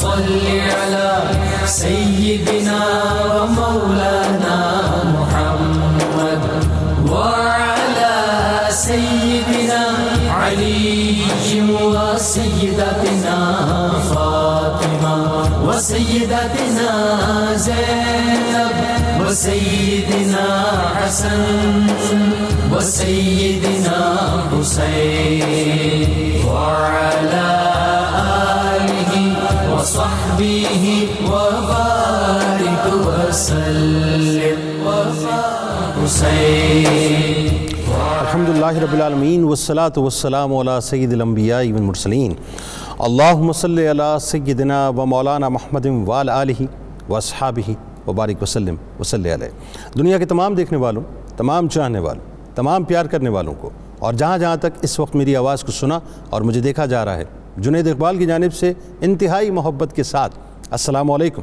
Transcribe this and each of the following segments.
صل على سيدنا ومولانا محمد وعلى سيدنا علي وسيدتنا فاطمة وسيدتنا زينب وسيدنا حسن وسيدنا حسين. الحمد لله رب العالمين والصلاة والسلام على سيد الأنبياء والمرسلين اللهم صل على سيدنا ومولانا محمد وعلى آله واصحابه وبارک وسلم وسلم علیہ. دنیا کے تمام دیکھنے والوں، تمام چاہنے والوں، تمام پیار کرنے والوں کو اور جہاں جہاں تک اس وقت میری آواز کو سنا اور مجھے دیکھا جا رہا ہے، جنید اقبال کی جانب سے انتہائی محبت کے ساتھ السلام علیکم۔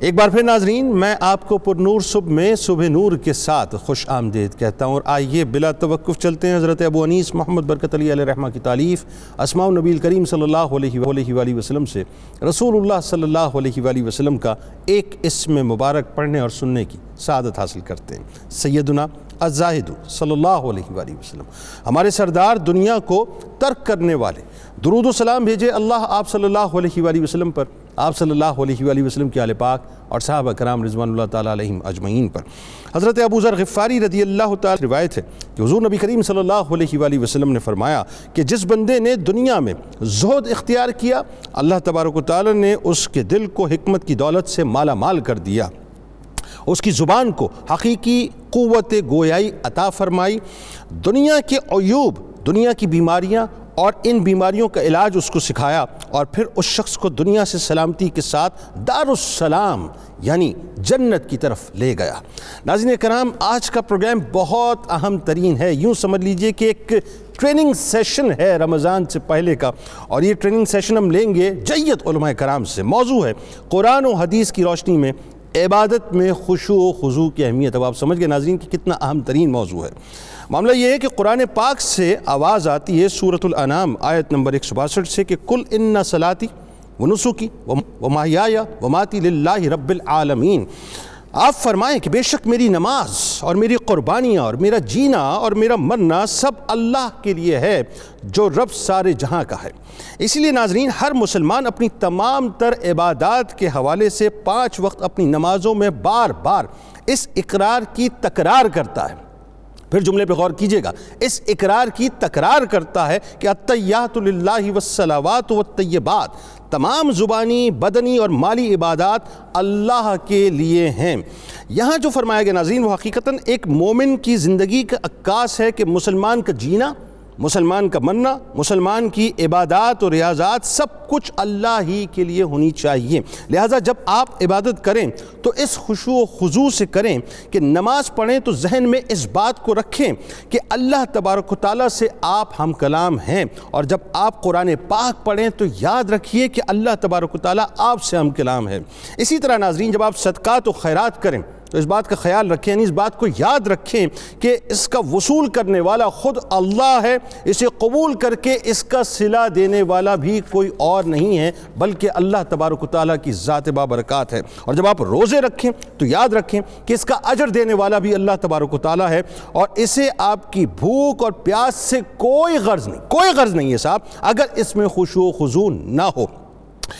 ایک بار پھر ناظرین، میں آپ کو پر نور صبح میں صبح نور کے ساتھ خوش آمدید کہتا ہوں۔ اور آئیے بلا توقف چلتے ہیں حضرت ابو انیس محمد برکت علی علیہ رحمہ کی تعلیف اسماء النبی کریم صلی اللہ علیہ وآلہ وآلہ وسلم سے رسول اللہ صلی اللہ علیہ وآلہ وسلم کا ایک اسم مبارک پڑھنے اور سننے کی سعادت حاصل کرتے ہیں۔ سیدنا الزاہد صلی اللہ علیہ وآلہ وسلم۔ ہمارے سردار دنیا کو ترک کرنے والے درود و سلام بھیجے اللہ آپ صلی اللہ علیہ وآلہ وسلم پر۔ آپ صلی اللہ علیہ وآلہ وسلم کی آل پاک اور صحابہ کرام رضوان اللہ تعالیٰ علیہم اجمعین پر۔ حضرت ابو ذر غفاری رضی اللہ تعالیٰ روایت ہے کہ حضور نبی کریم صلی اللہ علیہ وآلہ وسلم نے فرمایا کہ جس بندے نے دنیا میں زہد اختیار کیا، اللہ تبارک و تعالیٰ نے اس کے دل کو حکمت کی دولت سے مالا مال کر دیا۔ اس کی زبان کو حقیقی قوت گویائی عطا فرمائی۔ دنیا کے عیوب، دنیا کی بیماریاں اور ان بیماریوں کا علاج اس کو سکھایا اور پھر اس شخص کو دنیا سے سلامتی کے ساتھ دار السلام یعنی جنت کی طرف لے گیا۔ ناظرین کرام، آج کا پروگرام بہت اہم ترین ہے۔ یوں سمجھ لیجیے کہ ایک ٹریننگ سیشن ہے رمضان سے پہلے کا اور یہ ٹریننگ سیشن ہم لیں گے جیت علماء کرام سے۔ موضوع ہے قرآن و حدیث کی روشنی میں عبادت میں خوشو و خضوع کی اہمیت۔ اب آپ سمجھ گئے ناظرین کہ کتنا اہم ترین موضوع ہے۔ معاملہ یہ ہے کہ قرآن پاک سے آواز آتی ہے سورة الانام آیت نمبر 162 سے کہ کل ان صلاتی و نسکی و ماہیایا و ماتی للہ رب العالمین۔ آپ فرمائیں کہ بے شک میری نماز اور میری قربانیاں اور میرا جینا اور میرا مرنا سب اللہ کے لیے ہے، جو رب سارے جہاں کا ہے۔ اسی لیے ناظرین، ہر مسلمان اپنی تمام تر عبادات کے حوالے سے پانچ وقت اپنی نمازوں میں بار بار اس اقرار کی تکرار کرتا ہے۔ پھر جملے پہ غور کیجیے گا۔ اس اقرار کی تکرار کرتا ہے کہ اتیات للہ والصلاوات والطیبات، تمام زبانی، بدنی اور مالی عبادات اللہ کے لیے ہیں۔ یہاں جو فرمایا گیا ناظرین، وہ حقیقتاً ایک مومن کی زندگی کا عکاس ہے کہ مسلمان کا جینا۔ مسلمان کا مننا، مسلمان کی عبادات اور ریاضات سب کچھ اللہ ہی کے لیے ہونی چاہیے۔ لہٰذا جب آپ عبادت کریں تو اس خوشو و خضوع سے کریں کہ نماز پڑھیں تو ذہن میں اس بات کو رکھیں کہ اللہ تبارک و تعالیٰ سے آپ ہم کلام ہیں۔ اور جب آپ قرآن پاک پڑھیں تو یاد رکھیے کہ اللہ تبارک و تعالیٰ آپ سے ہم کلام ہے اسی طرح ناظرین، جب آپ صدقات و خیرات کریں تو اس بات کا خیال رکھیں یعنی اس بات کو یاد رکھیں کہ اس کا وصول کرنے والا خود اللہ ہے، اسے قبول کر کے اس کا صلہ دینے والا بھی کوئی اور نہیں ہے، بلکہ اللہ تبارک و تعالیٰ کی ذات بابرکات ہے۔ اور جب آپ روزے رکھیں تو یاد رکھیں کہ اس کا اجر دینے والا بھی اللہ تبارک و تعالیٰ ہے۔ اور اسے آپ کی بھوک اور پیاس سے کوئی غرض نہیں، کوئی غرض نہیں ہے صاحب، اگر اس میں خوشو و خضو نہ ہو۔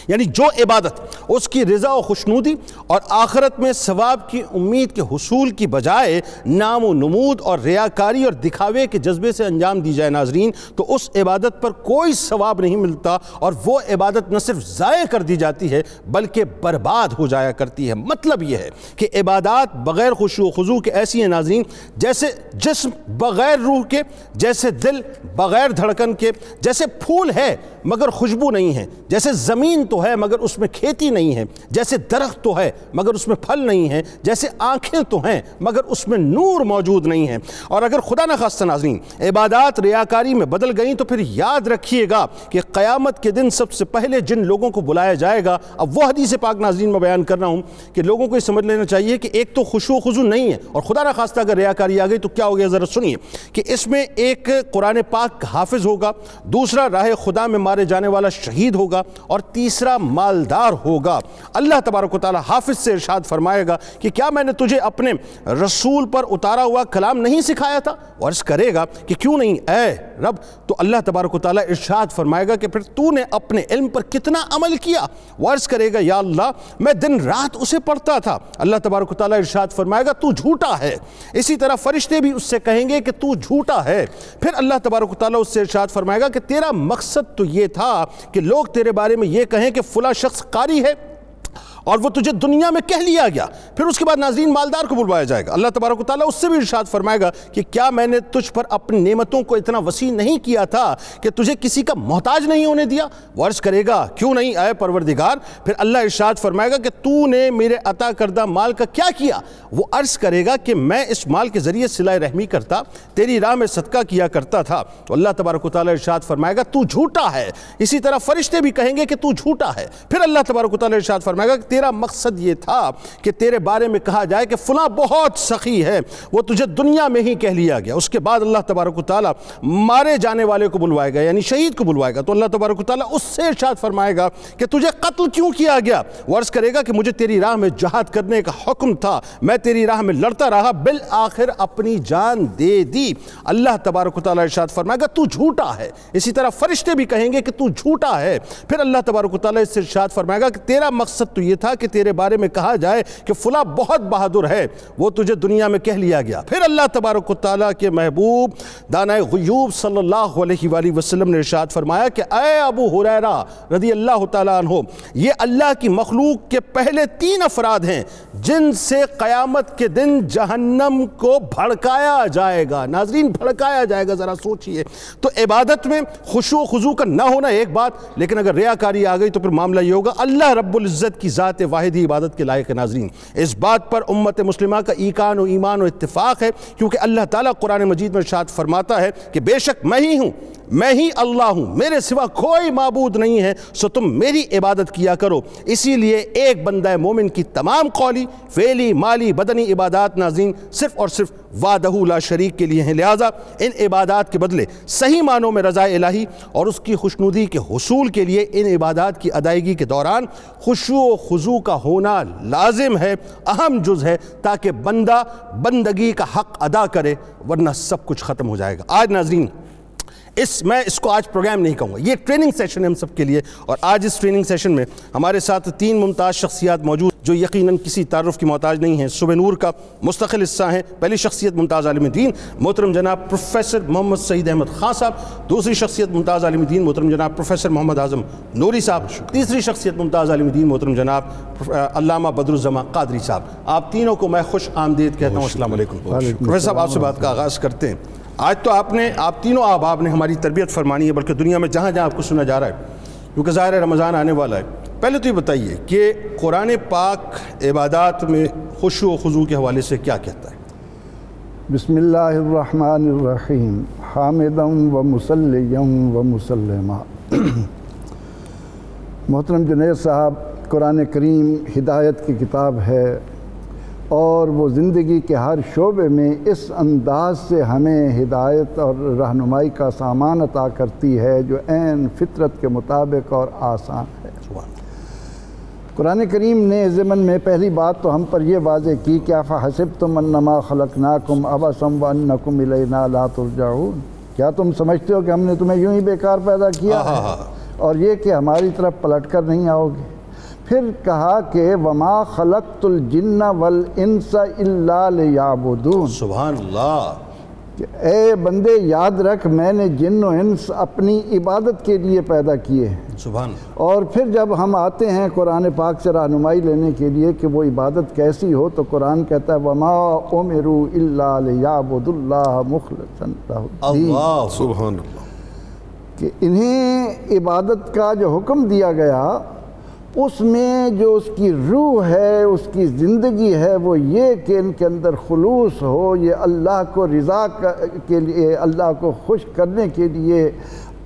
یعنی جو عبادت، اس کی رضا و خوشنودی اور آخرت میں ثواب کی امید کے حصول کی بجائے نام و نمود اور ریاکاری اور دکھاوے کے جذبے سے انجام دی جائے ناظرین، تو اس عبادت پر کوئی ثواب نہیں ملتا اور وہ عبادت نہ صرف ضائع کر دی جاتی ہے، بلکہ برباد ہو جایا کرتی ہے۔ مطلب یہ ہے کہ عبادات بغیر خوشو و خضوع کے ایسی ہیں ناظرین، جیسے جسم بغیر روح کے، جیسے دل بغیر دھڑکن کے، جیسے پھول ہے مگر خوشبو نہیں ہے۔ جیسے زمین تو ہے مگر اس میں کھیتی نہیں ہے۔ جیسے درخت تو ہے مگر اس میں پھل نہیں ہے۔ جیسے آنکھیں تو ہیں مگر اس میں نور موجود نہیں ہے۔ اور اگر خدا نخواستہ ناظرین، عبادات ریاکاری میں بدل گئیں تو پھر یاد رکھیے گا کہ قیامت کے دن سب سے پہلے جن لوگوں کو بلایا جائے گا، اب وہ حدیث پاک ناظرین میں بیان کر رہا ہوں کہ لوگوں کو یہ سمجھ لینا چاہیے کہ ایک تو خوشو خضو نہیں ہے۔ اور خدا نخواستہ اگر ریاکاری آ گئی تو کیا ہو گیا؟ ذرا سنیے کہ اس میں ایک قرآن پاک حافظ ہوگا، دوسرا راہ خدا میں مارے جانے والا شہید ہوگا اور تیسرا مالدار ہوگا۔ اللہ تبارک و تعالیٰ حافظ سے ارشاد فرمائے گا کہ کیا میں نے تجھے اپنے رسول پر اتارا ہوا کلام نہیں سکھایا تھا؟ عرض کرے گا کہ کیوں نہیں؟ اے رب، تو اللہ تبارک و تعالیٰ ارشاد فرمائے گا کہ پھر تو نے اپنے علم پر کتنا عمل کیا؟ وہ عرض کرے گا، یا اللہ، میں دن رات اسے پڑھتا تھا۔ اللہ تبارک و تعالیٰ ارشاد فرمائے گا، تو جھوٹا ہے۔ اسی طرح فرشتے بھی اس سے کہیں گے کہ تو جھوٹا ہے۔ پھر اللہ تبارک و تعالیٰ اس سے ارشاد فرمائے گا کہ تیرا مقصد تو یہ تھا کہ لوگ تیرے بارے میں یہ کہیں کہ فلاں شخص قاری ہے۔ اور وہ تجھے دنیا میں کہہ لیا گیا۔ پھر اس کے بعد ناظرین مالدار کو بلوایا جائے گا۔ اللہ تبارک و تعالیٰ اس سے بھی ارشاد فرمائے گا کہ کیا میں نے تجھ پر اپنی نعمتوں کو اتنا وسیع نہیں کیا تھا کہ تجھے کسی کا محتاج نہیں ہونے دیا؟ وہ عرض کرے گا، کیوں نہیں اے پروردگار؟ پھر اللہ ارشاد فرمائے گا کہ تو نے میرے عطا کردہ مال کا کیا کیا؟ وہ عرض کرے گا کہ میں اس مال کے ذریعے صلح رحمی کرتا، تیری راہ میں صدقہ کیا کرتا تھا۔ تو اللہ تبارک و تعالیٰ ارشاد فرمائے گا، تو جھوٹا ہے۔ اسی طرح فرشتے بھی کہیں گے کہ تو جھوٹا ہے۔ پھر اللہ تبارک و تعالیٰ ارشاد فرمائے گا کہ تیرا مقصد یہ تھا کہ تیرے بارے میں کہا جائے کہ فلاں بہت سخی ہے، وہ تجھے دنیا میں ہی کہہ لیا گیا۔ اس کے بعد اللہ تبارک و تعالیٰ مارے جانے والے کو بلوائے گا یعنی شہید کو بلوائے گا۔ تو اللہ تبارک و تعالیٰ اس سے ارشاد فرمائے گا کہ تجھے قتل کیوں کیا گیا؟ وہ عرض کرے گا کہ مجھے تیری راہ میں جہاد کرنے کا حکم تھا، میں تیری راہ میں لڑتا رہا، بالآخر اپنی جان دے دی۔ اللہ تبارک و تعالیٰ ارشاد فرمائے گا، تو جھوٹا ہے۔ اسی طرح فرشتے بھی کہیں گے کہ تو جھوٹا ہے۔ پھر اللہ تبارک و تعالیٰ اس سے ارشاد فرمائے گا کہ تیرا مقصد تو یہ تھا کہ تیرے بارے میں کہا جائے کہ فلاں بہت بہادر ہے، وہ تجھے دنیا میں کہہ لیا گیا۔ پھر اللہ تبارک و تعالیٰ کے محبوب دانہ غیوب صلی اللہ علیہ وآلہ وسلم نے ارشاد فرمایا کہ اے ابو حریرہ رضی اللہ تعالیٰ عنہ، یہ اللہ کی مخلوق کے پہلے تین افراد ہیں جن سے قیامت کے دن جہنم کو بھڑکایا جائے گا۔ ناظرین، بھڑکایا جائے گا، ذرا سوچئے۔ تو عبادت میں خوشو و کا نہ ہونا ایک بات، لیکن اگر ریاکاری آ گئی تو پھر معاملہ یہ ہوگا، اللہ رب العزت کی ذات واحد ہی عبادت کے لائق ناظرین۔ اس بات پر امت مسلمہ کا ایکان و ایمان و اتفاق ہے، کیونکہ اللہ تعالیٰ قرآن مجید میں ارشاد فرماتا ہے کہ بے شک میں ہی ہوں۔ میں ہی اللہ ہوں، میرے سوا کوئی معبود نہیں ہے، سو تم میری عبادت کیا کرو۔ اسی لیے ایک بندہ مومن کی تمام قولی فعلی مالی، بدنی عبادات ناظرین صرف اور صرف وعدہ لا شریک کے لیے ہیں۔ لہٰذا ان عبادات کے بدلے صحیح معنوں میں رضا الہی اور اس کی خوشنودی کے حصول کے لیے ان عبادات کی ادائیگی کے دوران خشوع و خضوع کا ہونا لازم ہے، اہم جز ہے تاکہ بندہ بندگی کا حق ادا کرے، ورنہ سب کچھ ختم ہو جائے گا۔ آج ناظرین اس میں اس کو آج پروگرام نہیں کہوں گا۔ یہ ٹریننگ سیشن ہے ہم سب کے لیے اور آج اس ٹریننگ سیشن میں ہمارے ساتھ تین ممتاز شخصیات موجود جو یقیناً کسی تعارف کی محتاج نہیں ہیں۔ صبح نور کا مستقل حصہ ہیں پہلی شخصیت ممتاز عالم دین محترم جناب پروفیسر محمد سعید احمد خان صاحب دوسری شخصیت ممتاز عالم دین محترم جناب پروفیسر محمد اعظم نوری صاحب تیسری شخصیت ممتاز عالم دین محترم جناب علامہ بدر الزما قادری صاحب۔ آپ تینوں کو میں خوش آمدید کہتا ہوں۔ السلام علیکم۔ پروفیسر صاحب آپ سے بات کا آغاز کرتے ہیں۔ آج تو آپ نے آپ تینوں احباب نے ہماری تربیت فرمانی ہے، بلکہ دنیا میں جہاں جہاں آپ کو سنا جا رہا ہے، کیونکہ ظاہر ہے رمضان آنے والا ہے۔ پہلے تو یہ بتائیے کہ قرآن پاک عبادات میں خوش و خضوع کے حوالے سے کیا کہتا ہے؟ بسم اللہ الرحمن الرحیم۔ حامدم و مسلم و مسلمہ محترم جنید صاحب، قرآن کریم ہدایت کی کتاب ہے۔ اور وہ زندگی کے ہر شعبے میں اس انداز سے ہمیں ہدایت اور رہنمائی کا سامان عطا کرتی ہے جو عین فطرت کے مطابق اور آسان ہے۔ قرآن کریم نے ضمن میں پہلی بات تو ہم پر یہ واضح کی کہ آفا حسب تم انما خلق ناکم ابا سم و انکم الینا لا ترجعون۔ کیا تم سمجھتے ہو کہ ہم نے تمہیں یوں ہی بیکار پیدا کیا ہے؟ اور یہ کہ ہماری طرف پلٹ کر نہیں آؤ گے۔ پھر کہا کہ وما خلقت الجن والانس الا لیعبدون سبحان اللہ اے بندے یاد رکھ میں نے جن و انس اپنی عبادت کے لیے پیدا کیے ہیں۔ سبحان اور پھر جب ہم آتے ہیں قرآن پاک سے رہنمائی لینے کے لیے کہ وہ عبادت کیسی ہو تو قرآن کہتا ہے وما امروا الا لیعبدوا اللہ مخلصا اللہ سبحان اللہ کہ انہیں عبادت کا جو حکم دیا گیا اس میں جو اس کی روح ہے، اس کی زندگی ہے، وہ یہ کہ ان کے اندر خلوص ہو، یہ اللہ کو رضا کے لیے، اللہ کو خوش کرنے کے لیے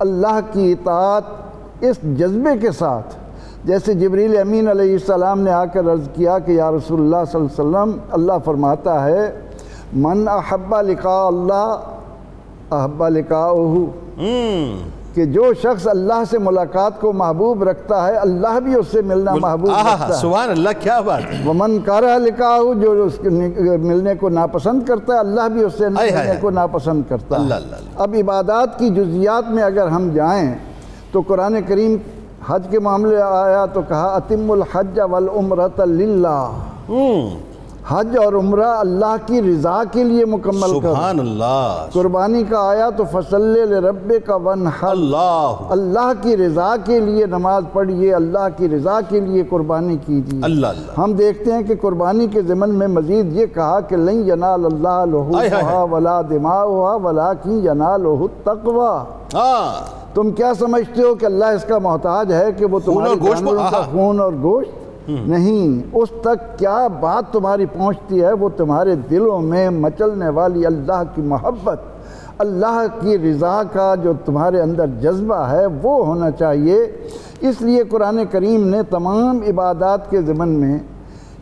اللہ کی اطاعت اس جذبے کے ساتھ۔ جیسے جبریل امین علیہ السلام نے آ کر عرض کیا کہ یا رسول اللہ صلی اللہ علیہ وسلم، اللہ فرماتا ہے، من احبا لقاء اللہ احبا لقاءہ کہ جو شخص اللہ سے ملاقات کو محبوب رکھتا ہے اللہ بھی اس سے ملنا محبوب رکھتا ہے۔ سبحان اللہ کیا بات ہے؟ ومن کارا لکھا ہو جو اس ملنے کو ناپسند کرتا ہے اللہ بھی اس سے ملنے کو ناپسند کرتا ہے۔ اب عبادات کی جزیات میں اگر ہم جائیں تو قرآن کریم حج کے معاملے آیا تو کہا اتم الحج والعمرۃ للہ حج اور عمرہ اللہ کی رضا کے لیے مکمل کر سبحان اللہ۔ قربانی کا آیا تو فصل رب کا ون اللہ۔ اللہ کی رضا کے لیے نماز پڑھیے اللہ کی رضا کے لیے قربانی کیجیے۔ اللہ اللہ۔ ہم دیکھتے ہیں کہ قربانی کے ضمن میں مزید یہ کہا کہ لن ینال اللہ آئے ہائے لہوہا ہائے۔ ولا ولیکن ینالہ التقوی۔ ہاں۔ تم کیا سمجھتے ہو کہ اللہ اس کا محتاج ہے کہ وہ تمہارے۔ خون اور گوشت نہیں، اس تک کیا بات تمہاری پہنچتی ہے؟ وہ تمہارے دلوں میں مچلنے والی اللہ کی محبت، اللہ کی رضا کا جو تمہارے اندر جذبہ ہے، وہ ہونا چاہیے۔ اس لیے قرآن کریم نے تمام عبادات کے ضمن میں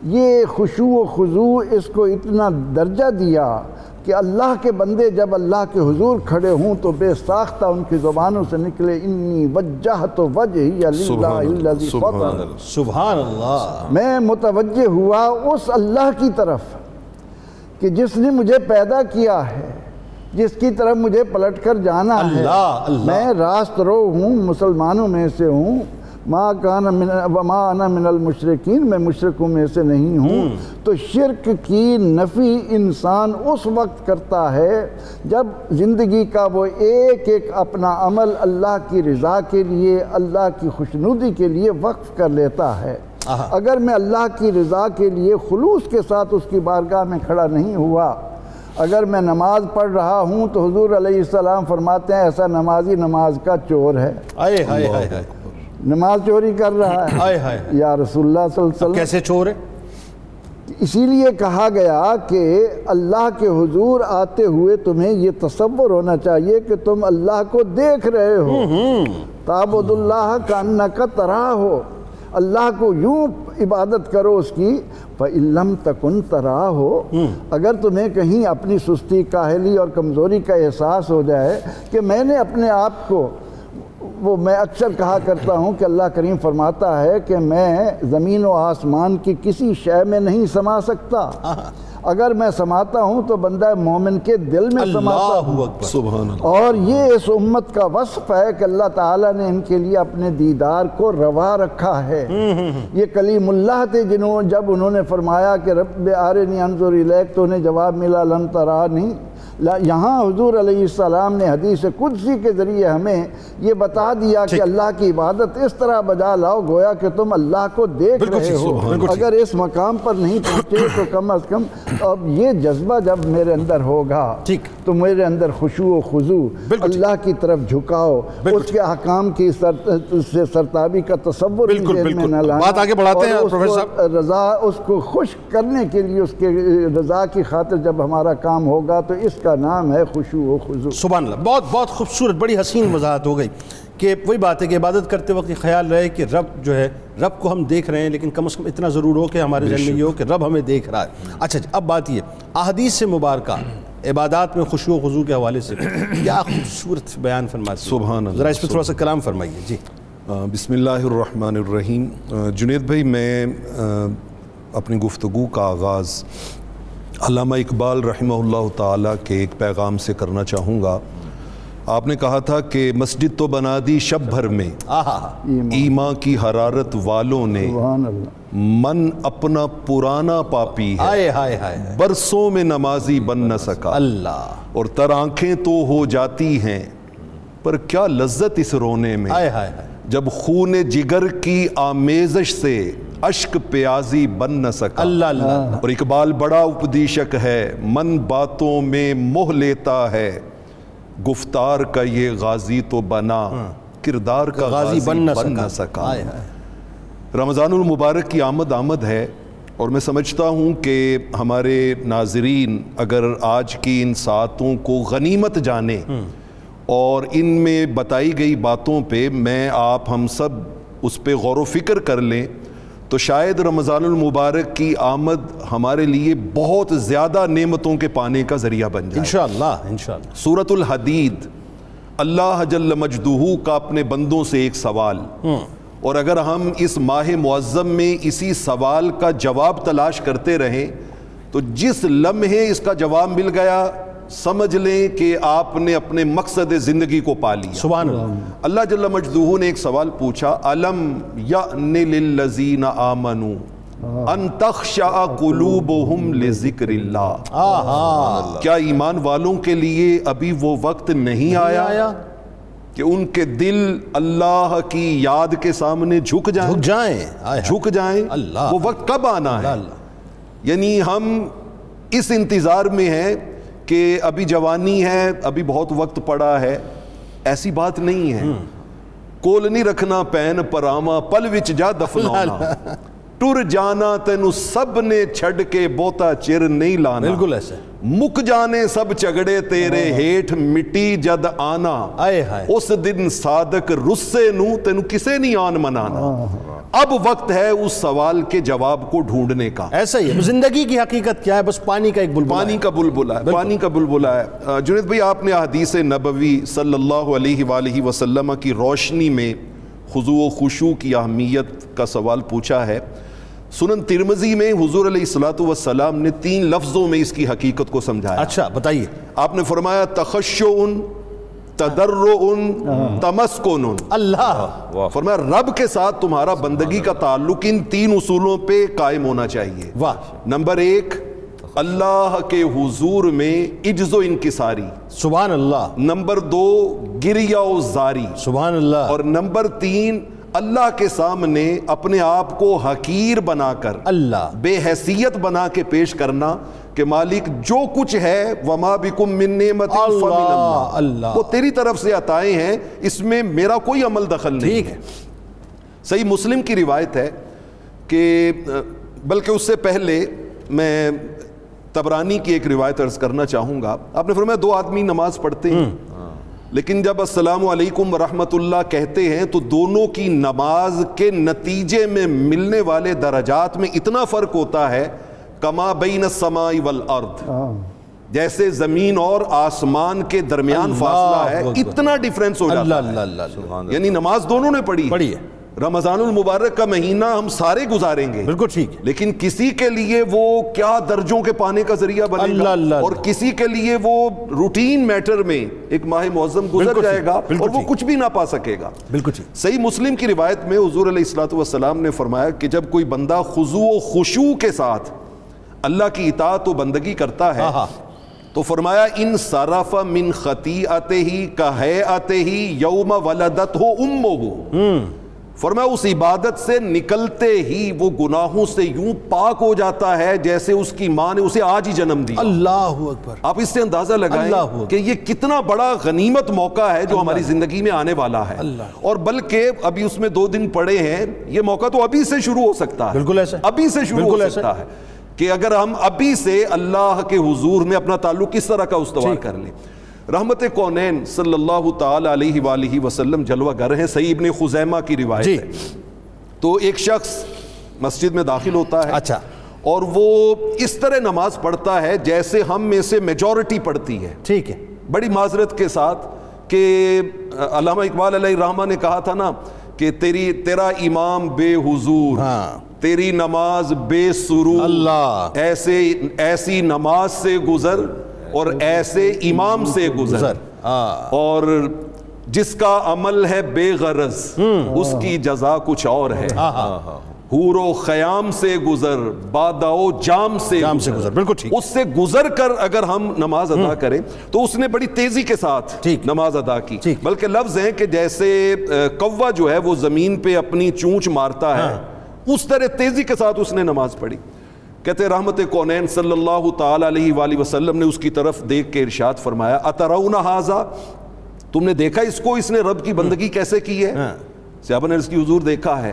یہ خشوع و خضوع اس کو اتنا درجہ دیا۔ کہ اللہ کے بندے جب اللہ کے حضور کھڑے ہوں تو بے ساختہ ان کی زبانوں سے نکلے انی وجہ تو وجہ ہی سبحان اللہ۔ میں متوجہ ہوا اس اللہ کی طرف کہ جس نے مجھے پیدا کیا ہے جس کی طرف مجھے پلٹ کر جانا ہے۔ اللہ، اللہ۔ میں راست رو ہوں مسلمانوں میں سے ہوں ما کان من وما انا من المشرکین میں مشرکوں میں سے نہیں ہوں۔ تو شرک کی نفی انسان اس وقت کرتا ہے جب زندگی کا وہ ایک ایک اپنا عمل اللہ کی رضا کے لیے اللہ کی خوشنودی کے لیے وقف کر لیتا ہے۔ اگر میں اللہ کی رضا کے لیے خلوص کے ساتھ اس کی بارگاہ میں کھڑا نہیں ہوا اگر میں نماز پڑھ رہا ہوں تو حضور علیہ السلام فرماتے ہیں ایسا نمازی نماز کا چور ہے۔ آئے ہائے ہائے نماز چوری کر رہا ہے۔ آئے ہائے۔ یا رسول اللہ صلی اللہ علیہ وسلم۔ کیسے چور ہے؟ اسی لیے کہا گیا کہ اللہ کے حضور آتے ہوئے تمہیں یہ تصور ہونا چاہیے کہ تم اللہ کو دیکھ رہے ہو۔ تابد اللہ کا انکا ترا ہو اللہ کو یوں عبادت کرو اس کی فَإِلَّمْ تَكُنْ تَرَا ہو اگر تمہیں کہیں اپنی سستی کاہلی اور کمزوری کا احساس ہو جائے کہ میں نے اپنے آپ کو وہ میں اکثر کہا کرتا ہوں کہ اللہ کریم فرماتا ہے کہ میں زمین و آسمان کی کسی شے میں نہیں سما سکتا۔ اگر میں سماتا ہوں تو بندہ مومن کے دل میں سماتا ہوں۔ سبحان اللہ۔ اور یہ اس امت کا وصف ہے کہ اللہ تعالیٰ نے ان کے لیے اپنے دیدار کو روا رکھا ہے۔ یہ کلیم اللہ تھے جنہوں جب انہوں نے فرمایا کہ رب آرنی انظر الیک تو انہیں جواب ملا لن ترانی یہاں حضور علیہ السلام نے حدیث قدسی کے ذریعے ہمیں یہ بتا دیا کہ اللہ کی عبادت اس طرح بجا لاؤ گویا کہ تم اللہ کو دیکھ رہے ہو۔ اگر اس مقام پر نہیں پہنچے تو کم از کم اب یہ جذبہ جب میرے اندر ہوگا۔ تو میرے اندر خشوع و خضوع ٹھیک۔ اللہ کی طرف جھکاؤ اس کے احکام کی سے سرتابی کا تصور میں۔ نہ لانا بات آگے بڑھاتے ہیں رضا اس کو خوش کرنے کے لیے اس کے رضا کی خاطر جب ہمارا کام ہوگا تو اس کا نام ہے خشوع و خضوع۔ سبحان اللہ بہت بہت خوبصورت بڑی حسین وضاحت ہو گئی کہ وہی بات ہے کہ عبادت کرتے وقت یہ خیال رہے کہ رب جو ہے رب کو ہم دیکھ رہے ہیں لیکن کم از کم اتنا ضرور ہو کہ ہمارے ذہن میں یہ ہو کہ رب ہمیں دیکھ رہا ہے۔ اچھا جی اب بات یہ احادیث سے مبارکہ عبادات میں خوشو و خضوع کے حوالے سے کیا خوبصورت بیان فرماتے ہیں؟ سبحان اللہ، ذرا اس پہ تھوڑا سا کلام فرمائیے۔ جی۔ بسم اللہ الرحمن الرحیم۔ جنید بھائی میں اپنی گفتگو کا آغاز علامہ اقبال رحمہ اللہ تعالیٰ کے ایک پیغام سے کرنا چاہوں گا۔ آپ نے کہا تھا کہ مسجد تو بنا دی شب بھر میں۔ ایما کی حرارت والوں نے سبحان اللہ۔ من اپنا پرانا پاپی ہے۔ ہائے ہائے ہائے۔ برسوں میں نمازی بن نہ سکا۔ اللہ۔ اور تر آنکھیں تو ہو جاتی ہیں۔ پر کیا لذت اس رونے میں؟ ہائے ہائے ہائے۔ جب خون جگر کی آمیزش سے اشک پیازی بن نہ سکا۔ اللہ اللہ۔ اور اقبال بڑا اپدیشک ہے من باتوں میں موہ لیتا ہے۔ گفتار کا یہ غازی تو بنا کردار کا غازی بن نہ سکا۔ رمضان المبارک کی آمد آمد ہے اور میں سمجھتا ہوں کہ ہمارے ناظرین اگر آج کی ان ساعتوں کو غنیمت جانیں اور ان میں بتائی گئی باتوں پہ میں آپ ہم سب اس پہ غور و فکر کر لیں تو شاید رمضان المبارک کی آمد ہمارے لیے بہت زیادہ نعمتوں کے پانے کا ذریعہ بن جائے۔ انشاءاللہ انشاءاللہ۔ سورت الحدید اللہ جل مجدہو کا اپنے بندوں سے ایک سوال۔ اور اگر ہم اس ماہ معظم میں اسی سوال کا جواب تلاش کرتے رہیں تو جس لمحے اس کا جواب مل گیا سمجھ لیں کہ آپ نے اپنے مقصد زندگی کو پا لیا۔ سبحان اللہ۔ اللہ جل مجدوہ نے ایک سوال پوچھا علم یأن للذین آمنوا ان تخشع قلوبہم لذکر اللہ۔ آہا۔ کیا ایمان والوں کے لیے ابھی وہ وقت نہیں آیا کہ ان کے دل اللہ کی یاد کے سامنے جھک جائیں؟ جھک جائیں۔ جھک جائیں۔ اللہ۔ وہ وقت کب آنا ہے؟ یعنی ہم اس انتظار میں ہیں کہ ابھی جوانی ہے ابھی بہت وقت پڑا ہے ایسی بات نہیں ہے۔ کول نہیں رکھنا پین پراما پل وچ جا دفنانا ٹر جانا تینو سب نے چھڑ کے بوتا چر نہیں لانا۔ بالکل ایسے۔ مک جانے سب چگڑے تیرے ہیٹھ مٹی جد آنا آئے اس دن صادق رسے نو تینو کسے نہیں آن منانا اب وقت ہے اس سوال کے جواب کو ڈھونڈنے کا ایسا ہی ہے زندگی کی حقیقت کیا ہے بس پانی کا ایک بلبلا پانی کا بلبلا ہے پانی کا بلبلا ہے جنید بھائی آپ نے حدیث نبوی صلی اللہ علیہ وآلہ وسلم کی روشنی میں خضوع و خشوع کی اہمیت کا سوال پوچھا ہے سنن ترمزی میں حضور علیہ الصلوۃ والسلام نے تین لفظوں میں اس کی حقیقت کو سمجھایا۔ اچھا بتائیے۔ آپ نے فرمایا تخشعن تدرعن تمسکن اللہ۔ فرمایا رب کے ساتھ تمہارا بندگی کا تعلق ان تین اصولوں پہ قائم ہونا چاہیے۔ واہ۔ نمبر ایک اللہ کے حضور میں عجز و انکساری۔ سبحان اللہ۔ نمبر دو گریا و زاری۔ سبحان اللہ۔ اور نمبر تین اللہ کے سامنے اپنے آپ کو حقیر بنا کر اللہ۔ بے حیثیت بنا کے پیش کرنا کہ مالک جو کچھ ہے وما بکم من نعمت فمن اللہ اللہ اللہ۔ وہ تیری طرف سے عطائیں ہیں اس میں میرا کوئی عمل دخل نہیں ٹھیک ہے۔ صحیح مسلم کی روایت ہے کہ بلکہ اس سے پہلے میں تبرانی کی ایک روایت عرض کرنا چاہوں گا۔ آپ نے فرمایا دو آدمی نماز پڑھتے ہیں۔ لیکن جب السلام علیکم ورحمۃ اللہ کہتے ہیں تو دونوں کی نماز کے نتیجے میں ملنے والے درجات میں اتنا فرق ہوتا ہے کما بین السماء والارض۔ جیسے زمین اور آسمان کے درمیان فاصلہ ہے۔ اتنا ڈیفرنس ہو جاتا ہے۔ یعنی نماز دونوں نے پڑھی۔ پڑھی ہے۔ رمضان المبارک کا مہینہ ہم سارے گزاریں گے۔ بالکل ٹھیک۔ ہے لیکن کسی کے لیے وہ کیا درجوں کے پانے کا ذریعہ بنے اللہ گا؟ اللہ اور کسی کے لیے وہ روٹین میٹر میں ایک ماہ معظم گزر جائے گا اور وہ۔ کچھ بھی نہ پا سکے گا۔ بالکل ٹھیک۔ صحیح مسلم کی روایت میں حضور علیہ الصلوۃ والسلام نے فرمایا کہ جب کوئی بندہ خضوع و خشوع کے ساتھ اللہ کی اطاعت و بندگی کرتا ہے تو فرمایا ان صرف من خطیئتے ہی کہیئتے ہی یوم ولدت ہو امو فرمایا اس عبادت سے نکلتے ہی وہ گناہوں سے یوں پاک ہو جاتا ہے جیسے اس کی ماں نے اسے آج ہی جنم دیا۔ اللہ اکبر۔ آپ اس سے اندازہ لگائیں اللہ اکبر۔ کہ یہ کتنا بڑا غنیمت موقع ہے جو ہماری زندگی میں آنے والا ہے۔ اللہ۔ اور بلکہ ابھی اس میں دو دن پڑے ہیں یہ موقع تو ابھی سے شروع ہو سکتا ہے۔ بالکل ایسے ابھی سے شروع ہو۔ سکتا ہے کہ اگر ہم ابھی سے اللہ کے حضور میں اپنا تعلق کس طرح کا استوار کر لیں۔ رحمت کونین صلی اللہ تعالی علیہ وآلہ وسلم جلوہ گر ہیں صحیح ابن خزیمہ کی روایت جی۔ ہے۔ تو ایک شخص مسجد میں داخل ہوتا ہے اچھا۔ اور وہ اس طرح نماز پڑھتا ہے جیسے ہم میں سے میجورٹی پڑھتی ہے۔ ٹھیک ہے۔ بڑی معذرت کے ساتھ کہ علامہ اقبال علیہ الرحمہ نے کہا تھا نا کہ تیری تیرا امام بے حضور ہاں۔ تیری نماز بے سرور۔ اللہ۔ ایسے ایسی نماز سے گزر اور ایسے امام سے گزر۔ ہاں۔ اور جس کا عمل ہے بے غرض اس کی جزا کچھ اور ہے۔ حور و خیام سے گزر باداؤ جام سے جام سے گزر۔ بالکل ٹھیک۔ اس سے گزر کر اگر ہم نماز ادا کریں تو اس نے بڑی تیزی کے ساتھ۔ نماز ادا کی۔ بلکہ لفظ ہیں کہ جیسے کوا جو ہے وہ زمین پہ اپنی چونچ مارتا ہے۔ اس طرح تیزی کے ساتھ اس نے نماز پڑھی۔ کہتے رحمت کونین صلی اللہ تعالی علیہ وآلہ وسلم نے اس کی طرف دیکھ کے ارشاد فرمایا اترون حاضا تم نے دیکھا اس کو؟ اس نے رب کی بندگی کیسے کی ہے؟ ہاں۔ صحابہ نے اس کی حضور دیکھا ہے۔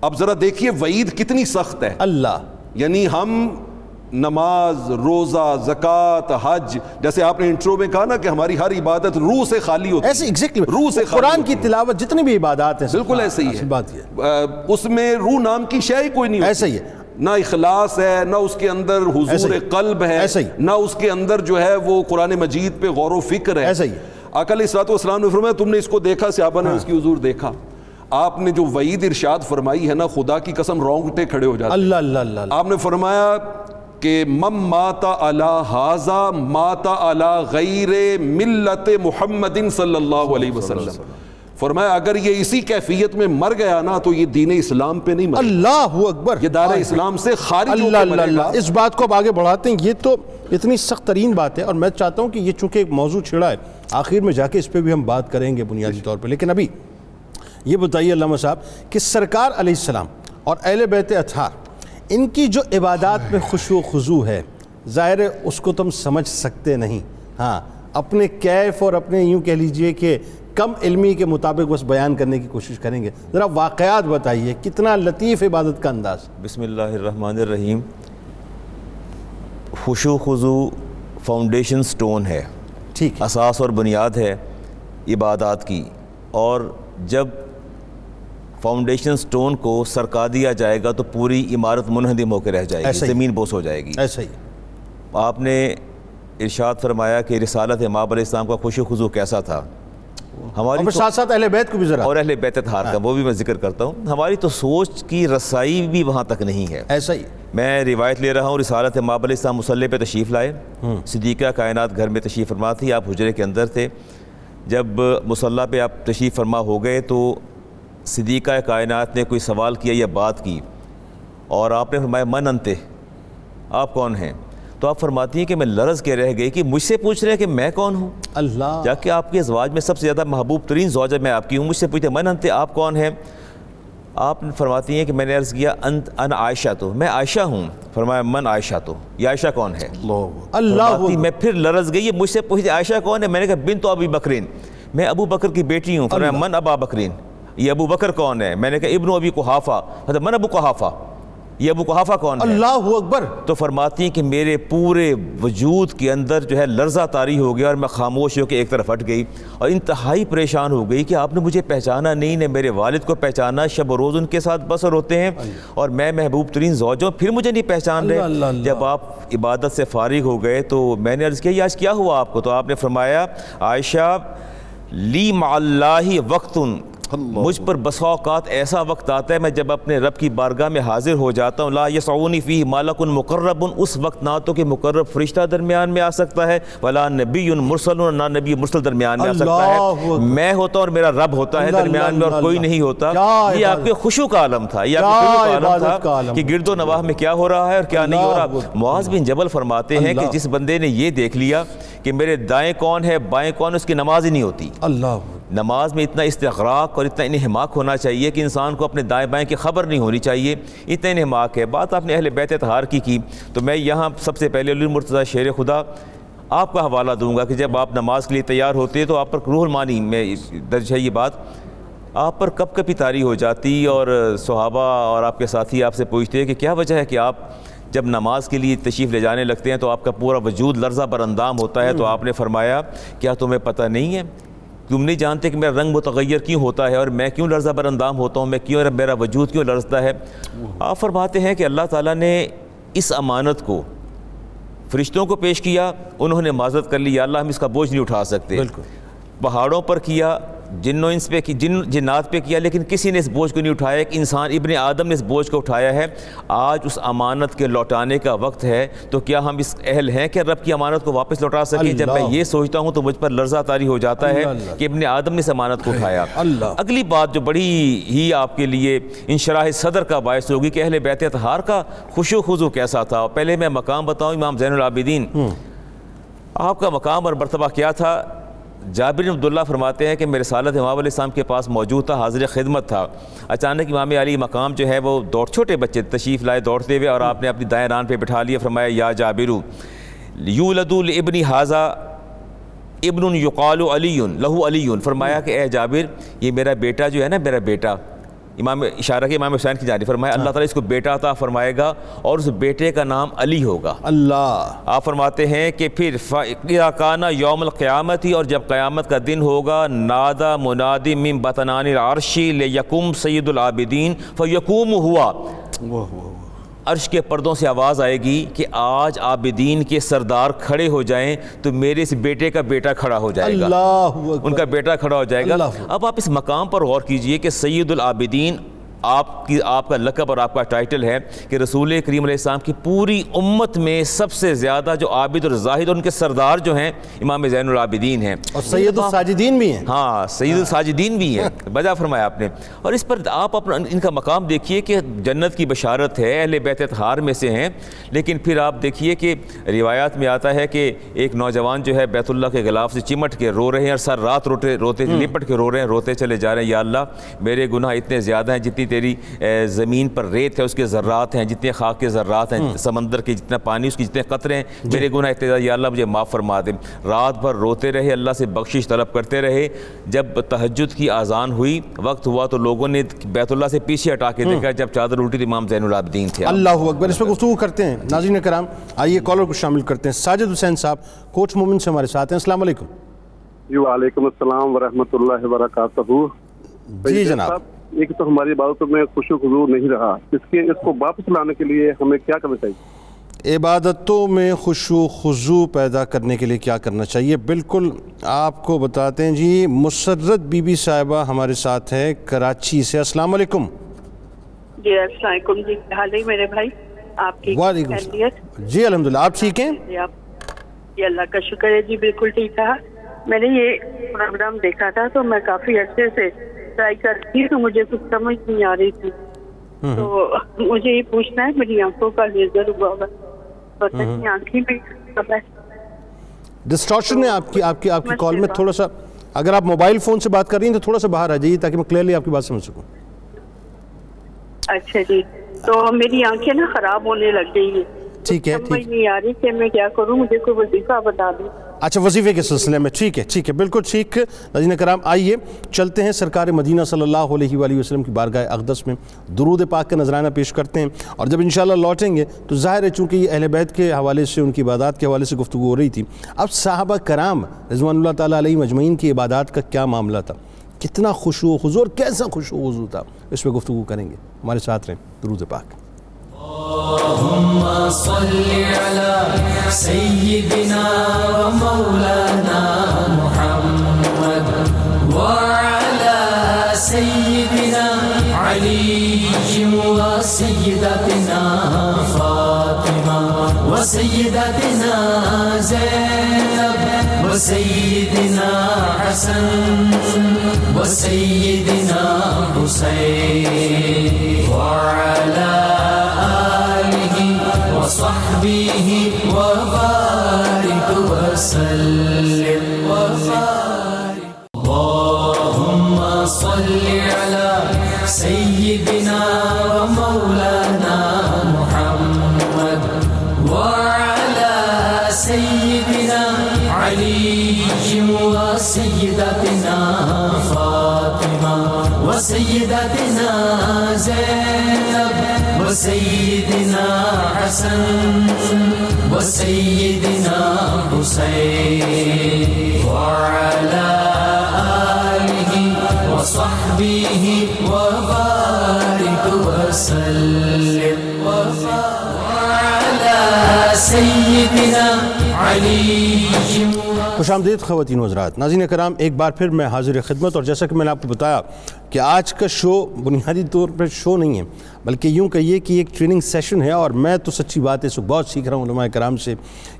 اب ذرا دیکھیے وعید کتنی سخت ہے۔ اللہ۔ یعنی ہم نماز روزہ زکوٰۃ حج جیسے آپ نے انٹرو میں کہا نا کہ ہماری ہر عبادت روح سے خالی ہوتی ایسے ایگزیکٹلی روح سے خالی قرآن کی تلاوت جتنی بھی عبادات ہیں بالکل ایسے ہی ہے۔ بات یہ۔ اس میں روح نام کی شے ہی کوئی نہیں ایسے ہی ہے۔ نہ اخلاص ہے نہ اس کے اندر حضور۔ قلب ہے۔ نہ اس کے اندر جو ہے وہ قرآن مجید پہ غور و فکر ہے۔ اکل اسرات والسلام نے فرمایا تم نے اس کو دیکھا صحابہ نے اس کی حضور دیکھا۔ آپ نے جو وعید ارشاد فرمائی ہے نا خدا کی قسم رونگٹے کھڑے ہو جاتے اللہ اللہ اللہ آپ نے فرمایا کہ مم ماتا علی حاضا ماتا علی غیر ملت محمد صلی اللہ علیہ وسلم۔ فرمایا اگر یہ اسی کیفیت میں مر گیا نا تو یہ دین اسلام پہ نہیں مر اللہ اکبر۔ یہ دار اسلام سے خارج ہو اللہ اللہ مرے گا۔ اللہ۔ اس بات کو اب آگے بڑھاتے ہیں یہ تو اتنی سخت ترین بات ہے اور میں چاہتا ہوں کہ یہ چونکہ ایک موضوع چھڑا ہے آخر میں جا کے اس پہ بھی ہم بات کریں گے بنیادی طور پہ۔ لیکن ابھی یہ بتائیے علامہ صاحب کہ سرکار علیہ السلام اور اہل بیت اطہار ان کی جو عبادات میں خوشو و خضو ہے ظاہر ہے اس کو تم سمجھ سکتے نہیں۔ ہاں اپنے کیف اور اپنے یوں کہہ لیجیے کہ کم علمی کے مطابق بس بیان کرنے کی کوشش کریں گے۔ ذرا واقعات بتائیے کتنا لطیف عبادت کا انداز؟ بسم اللہ الرحمن الرحیم۔ خوشو خضو فاؤنڈیشن سٹون ہے۔ ٹھیک اساس اور بنیاد ہے عبادات کی۔ اور جب فاؤنڈیشن سٹون کو سرکا دیا جائے گا تو پوری عمارت منہدم ہو کے رہ جائے گی۔ زمین بوس ہو جائے گی۔ ایسا ہی۔ آپ نے ارشاد فرمایا کہ رسالت امام علیہ السلام کا خوش و خضو کیسا تھا؟ ہماری ساتھ ساتھ اہل بیت کو بھی ذرا۔ اور اہل بیت تھار کا وہ بھی میں ذکر کرتا ہوں۔ ہماری تو سوچ کی رسائی بھی وہاں تک نہیں ہے۔ ایسا ہی۔ میں روایت لے رہا ہوں رسالت امام علیہ السلام مسلح پہ تشریف لائے۔ صدیقہ کائنات گھر میں تشریف فرما تھی آپ حجرے کے اندر تھے۔ جب مسلح پہ آپ تشریف فرما ہو گئے تو صدیقہ کائنات نے کوئی سوال کیا یا بات کی؟ اور آپ نے فرمایا من انتے آپ کون ہیں؟ تو آپ فرماتی ہیں کہ میں لرز کے رہ گئی کہ مجھ سے پوچھ رہے ہیں کہ میں کون ہوں؟ اللہ۔ جا کہ آپ کے ازواج میں سب سے زیادہ محبوب ترین زوجہ میں آپ کی ہوں مجھ سے پوچھتے من انتے آپ کون ہیں؟ آپ فرماتی ہیں کہ میں نے عرض کیا انت ان عائشہ تو۔ میں عائشہ ہوں۔ فرمایا من عائشہ تو۔ یہ عائشہ کون ہے؟ اللہ۔ میں پھر لرز گئی مجھ سے پوچھتے عائشہ کون ہے؟ میں نے کہا بن تو ابی بکرین۔ میں ابو بکر کی بیٹی ہوں۔ فرمایا من ابا بکرین۔ یہ ابو بکر کون ہے؟ میں نے کہا ابن ابی قحافہ۔ مطلب من ابو قحافہ؟ یہ ابو قحافہ کون ہے؟ اللہ اکبر۔ تو فرماتی ہیں کہ میرے پورے وجود کے اندر جو ہے لرزہ طاری ہو گیا اور میں خاموش ہو کے ایک طرف ہٹ گئی اور انتہائی پریشان ہو گئی کہ آپ نے مجھے پہچانا نہیں نے میرے والد کو پہچانا شب و روز ان کے ساتھ بسر ہوتے ہیں اور میں محبوب ترین زوجوں پھر مجھے نہیں پہچان اللہ رہے اللہ۔ جب آپ عبادت سے فارغ ہو گئے تو میں نے عرض کیا یہ آج کیا ہوا آپ کو؟ تو آپ نے فرمایا عائشہ لی مع اللہ وقت مجھ پر بسا اوقات ایسا وقت آتا ہے میں جب اپنے رب کی بارگاہ میں حاضر ہو جاتا ہوں لا یسعونی فی مالک مقرب اس وقت نہ تو کہ مقرب فرشتہ درمیان میں آ سکتا ہے ولا نبی مرسل نہ نبی مرسل درمیان میں آ سکتا ہے۔ میں ہوتا اور میرا رب ہوتا ہے درمیان میں اور کوئی۔ نہیں ہوتا یہ آپ۔ کے خوشو کا عالم تھا یہ آپ کا عالم تھا کہ گرد و نواح میں کیا ہو رہا ہے اور کیا نہیں ہو رہا۔ معاذ بن جبل فرماتے ہیں کہ۔ جس بندے نے یہ دیکھ لیا کہ میرے دائیں کون ہے بائیں کون اس کی نماز ہی نہیں ہوتی اللہ نماز میں اتنا استغراق اور اتنا انہماک ہونا چاہیے کہ انسان کو اپنے دائیں بائیں کی خبر نہیں ہونی چاہیے۔ اتنا انہماک ہے۔ بات آپ نے اہل بیت تہار کی کی۔ تو میں یہاں سب سے پہلے علی مرتضیٰ شیر خدا آپ کا حوالہ دوں گا کہ جب آپ نماز کے لیے تیار ہوتے تو آپ پر روح المانی میں درج ہے یہ بات۔ آپ پر کب کبھی تاری ہو جاتی اور صحابہ اور آپ کے ساتھی آپ سے پوچھتے ہیں کہ کیا وجہ ہے کہ آپ جب نماز کے لیے تشریف لے جانے لگتے ہیں تو آپ کا پورا وجود لرزہ بر اندام ہوتا ہے۔ تو آپ نے فرمایا، کیا تمہیں پتہ نہیں ہے؟ تم نہیں جانتے کہ میرا رنگ متغیر کیوں ہوتا ہے اور میں کیوں لرزہ بر اندام ہوتا ہوں؟ میں کیوں میرا وجود کیوں لرزتا ہے؟ آپ فرماتے ہیں کہ اللہ تعالیٰ نے اس امانت کو فرشتوں کو پیش کیا انہوں نے معذرت کر لی یا اللہ ہم اس کا بوجھ نہیں اٹھا سکتے۔ بالکل۔ پہاڑوں پر کیا جنوں انس پہ کی جن جنات پہ کیا لیکن کسی نے اس بوجھ کو نہیں اٹھایا ایک انسان ابن آدم نے اس بوجھ کو اٹھایا ہے۔ آج اس امانت کے لوٹانے کا وقت ہے تو کیا ہم اس اہل ہیں کہ رب کی امانت کو واپس لوٹا سکیں؟ جب میں۔ یہ سوچتا ہوں تو مجھ پر لرزہ تاری ہو جاتا ہے۔ کہ ابن آدم نے اس امانت کو اٹھایا۔ اگلی بات جو بڑی ہی آپ کے لیے انشراح صدر کا باعث ہوگی کہ اہل بیت اطہار کا خوشو خضو کیسا تھا۔ پہلے میں مقام بتاؤں امام زین العابدین۔ آپ کا مقام اور مرتبہ کیا تھا؟ جابر عبداللہ فرماتے ہیں کہ میرے سالت امام علیہ السلام کے پاس موجود تھا، حاضر خدمت تھا۔ اچانک امام علی مقام جو ہے وہ دوڑ، چھوٹے بچے تشریف لائے دوڑتے ہوئے اور آپ نے اپنی دائیں ران پہ بٹھا لیا۔ فرمایا، یا جابرو یولد البنی حاضہ ابن یقال علی لہو علی فرمایا کہ، اے جابر، یہ میرا بیٹا جو ہے نا، میرا بیٹا امام اشارہ کے امام حسین کی جانب فرمایا اللہ تعالیٰ اس کو بیٹا عطا فرمائے گا اور اس بیٹے کا نام علی ہوگا۔ اللہ۔ آپ فرماتے ہیں کہ پھر کانا یوم القیامت ہی اور جب قیامت کا دن ہوگا نادا منادی من بطنان العرشی لیکم سید العابدین فیقوم ہوا۔ عرش کے پردوں سے آواز آئے گی کہ آج عابدین کے سردار کھڑے ہو جائیں تو میرے اس بیٹے کا بیٹا کھڑا ہو جائے گا۔ اللہ ان کا بیٹا کھڑا ہو جائے گا۔ اب آپ اس مقام پر غور کیجیے کہ سید العابدین آپ کی آپ کا لقب اور آپ کا ٹائٹل ہے کہ رسول کریم علیہ السلام کی پوری امت میں سب سے زیادہ جو عابد اور زاہد اور ان کے سردار جو ہیں امام زین العابدین ہیں۔ اور سید الساجدین بھی ہیں۔ ہاں سید الساجدین بھی ہیں۔ بجا فرمایا آپ نے۔ اور اس پر آپ اپنا ان کا مقام دیکھیے کہ جنت کی بشارت ہے اہل بیت اطہار میں سے ہیں۔ لیکن پھر آپ دیکھیے کہ روایات میں آتا ہے کہ ایک نوجوان جو ہے بیت اللہ کے غلاف سے چمٹ کے رو رہے ہیں اور سر رات روتے روتے لپٹ کے رو رہے ہیں روتے چلے جا رہے ہیں۔ یا اللہ میرے گناہ اتنے زیادہ ہیں جتنی تیری زمین پر ریت ہے اس کے ذرات ہیں جتنے خاک کے ذرات ہیں سمندر کے جتنا پانی اس کے جتنے قطرے ہیں میرے گناہ اتنے زیادہ یا اللہ مجھے معاف فرما دے۔ رات بھر روتے رہے اللہ سے بخشش طلب کرتے رہے۔ جب تہجد کی آزان ہوئی وقت ہوا تو لوگوں نے بیت اللہ سے پیچھے ہٹا کے دیکھا جب چادر الٹی تو امام زین العابدین تھے۔ اللہ اکبر اس پہ گفتگو کرتے ہیں۔ ناظرین کرام آئیے کالر کو شامل کرتے ہیں۔ ساجد حسین صاحب کوچ مومن سے ہمارے ساتھ ہیں۔ السلام علیکم۔ جی وعلیکم السلام ورحمۃ اللہ وبرکاتہ۔ جی جناب۔ صاحب، ایک تو ہماری عبادتوں میں خوش و خضور نہیں رہا۔ اس کے اس کو واپس لانے کے لیے ہمیں کیا کرنا چاہیے؟ عبادتوں میں خوشو خضو پیدا کرنے کے لیے کیا کرنا چاہیے؟ بالکل آپ کو بتاتے ہیں جی مسرت بی بی صاحبہ ہمارے ساتھ ہے کراچی سے۔ السلام علیکم۔ جی السلام علیکم۔ جی حال میرے بھائی؟ آپ کی وعلیکم جی الحمدللہ۔ آپ ٹھیک ہیں؟ جی جی اللہ کا شکر ہے۔ جی بالکل ٹھیک ہے میں نے یہ پروگرام دیکھا تھا تو میں کافی عرصے سے ٹرائی کر رہی تو مجھے کچھ سمجھ نہیں آ رہی تھی۔ تو مجھے یہ پوچھنا ہے میری آنکھوں کا لیزر ہوا ہوا پتہ نہیں آنکھیں میں ڈسٹارشن ہے آپ کی آپ کی آپ کی کال میں۔ تھوڑا سا اگر آپ موبائل فون سے بات کر رہی ہیں تو تھوڑا سا باہر آ جائیے تاکہ میں کلیئرلی آپ کی بات سمجھ سکوں۔ اچھا جی تو میری آنکھیں نا خراب ہونے لگ گئی ہیں۔ ٹھیک ہے سمجھ ٹھیک۔ نہیں آ رہی کہ میں کیا کروں مجھے کوئی وظیفہ بتا دیں اچھا وظیفے کے سلسلے میں۔ ٹھیک ہے ٹھیک ہے، بالکل ٹھیک۔ نظین کرام، آئیے چلتے ہیں سرکار مدینہ صلی اللہ علیہ وآلہ وسلم کی بارگاہ اقدس میں۔ درود پاک کا نذرانہ پیش کرتے ہیں۔ اور جب انشاءاللہ لوٹیں گے تو ظاہر ہے چونکہ یہ اہل بیت کے حوالے سے، ان کی عبادات کے حوالے سے گفتگو ہو رہی تھی۔ اب صحابہ کرام رضوان اللہ تعالیٰ علیہ مجمعین کی عبادات کا کیا معاملہ تھا؟ کتنا خوشو و خضو اور کیسا خوشو و خضو تھا۔ اس پہ گفتگو کریں گے۔ ہمارے ساتھ رہیں۔ درود پاک۔ اللهم صل على سيدنا وسيدنا حسن وسيدنا حسين وعلى آله وصحبه وبارك وسلم. وبارك اللهم صل على سيدنا ومولانا محمد وعلى سيدنا علي وسيدتنا فاطمة وسيدتنا زينب. وسيدنا حسن وسيدنا حسين وعلى آله وصحبه وبارك وسلم وعلى سيدنا علي خوش آمدید خواتین و حضرات. ناظرین کرام، ایک بار پھر میں حاضر خدمت اور جیسا کہ میں نے آپ کو بتایا کہ آج کا شو بنیادی طور پر شو نہیں ہے، بلکہ یوں کہیے کہ ایک ٹریننگ سیشن ہے اور میں تو سچی بات ہے، اس بہت سیکھ رہا ہوں علماء کرام سے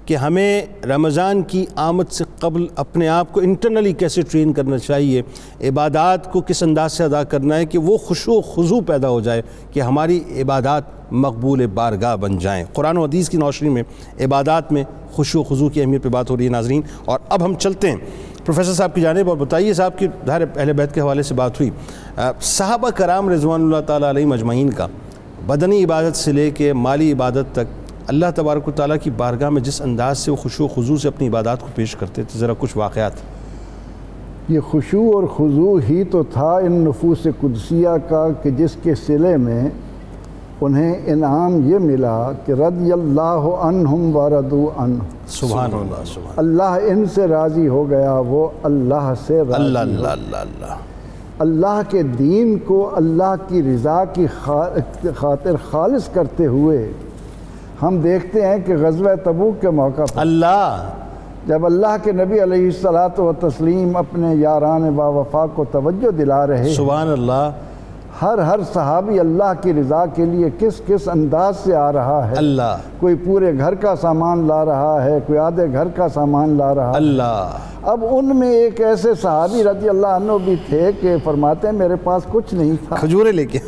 کہ ہمیں رمضان کی آمد سے قبل اپنے آپ کو انٹرنلی کیسے ٹرین کرنا چاہیے، عبادات کو کس انداز سے ادا کرنا ہے کہ وہ خوشو و خضو پیدا ہو جائے کہ ہماری عبادات مقبول بارگاہ بن جائیں۔ قرآن و حدیث کی نوشری میں، عبادات میں خوشو و خضو کی اہمیت پہ بات ہو رہی ہے ناظرین۔ اور اب ہم چلتے ہیں۔ پروفیسر صاحب کی جانب، اور بتائیے صاحب کی ظاہر اہل بیت کے حوالے سے بات ہوئی۔ صحابہ کرام رضوان اللہ تعالیٰ علیہ مجمعین کا بدنی عبادت سے لے کے مالی عبادت تک اللہ تبارک و تعالیٰ کی بارگاہ میں جس انداز سے وہ خوشو و خضو سے اپنی عبادات کو پیش کرتے تھے، ذرا کچھ واقعات۔ یہ خشوع اور خضوع ہی تو تھا ان نفوس قدسیہ کا کہ جس کے صلے میں انہیں انعام یہ ملا کہ رضی اللہ عنہم وردو عنہ۔ سبحان اللہ سبحان اللہ ان سے راضی ہو گیا وہ اللہ سے راضی اللہ اللہ اللہ اللہ۔ اللہ کے دین کو اللہ کی رضا کی خاطر خالص کرتے ہوئے ہم دیکھتے ہیں کہ غزوہ تبوک کے موقع پر اللہ۔ جب اللہ کے نبی علیہ السلاۃ و تسلیم اپنے یاران با وفا کو توجہ دلا رہے سبحان اللہ۔ ہر ہر صحابی اللہ کی رضا کے لیے کس کس انداز سے آ رہا ہے؟ اللہ۔ کوئی پورے گھر کا سامان لا رہا ہے کوئی آدھے گھر کا سامان لا رہا ہے۔ اللہ۔ اب ان میں ایک ایسے صحابی رضی اللہ عنہ بھی تھے کہ فرماتے ہیں میرے پاس کچھ نہیں تھا۔ کھجورے لے کے۔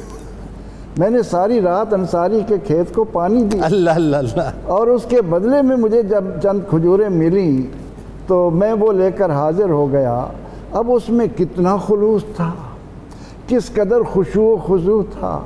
میں نے ساری رات انصاری کے کھیت کو پانی دی۔ اللہ اللہ اللہ۔ اور اس کے بدلے میں مجھے جب چند کھجوریں ملیں تو میں وہ لے کر حاضر ہو گیا۔ اب اس میں کتنا خلوص تھا۔ کس قدر خوشو و خضو تھا؟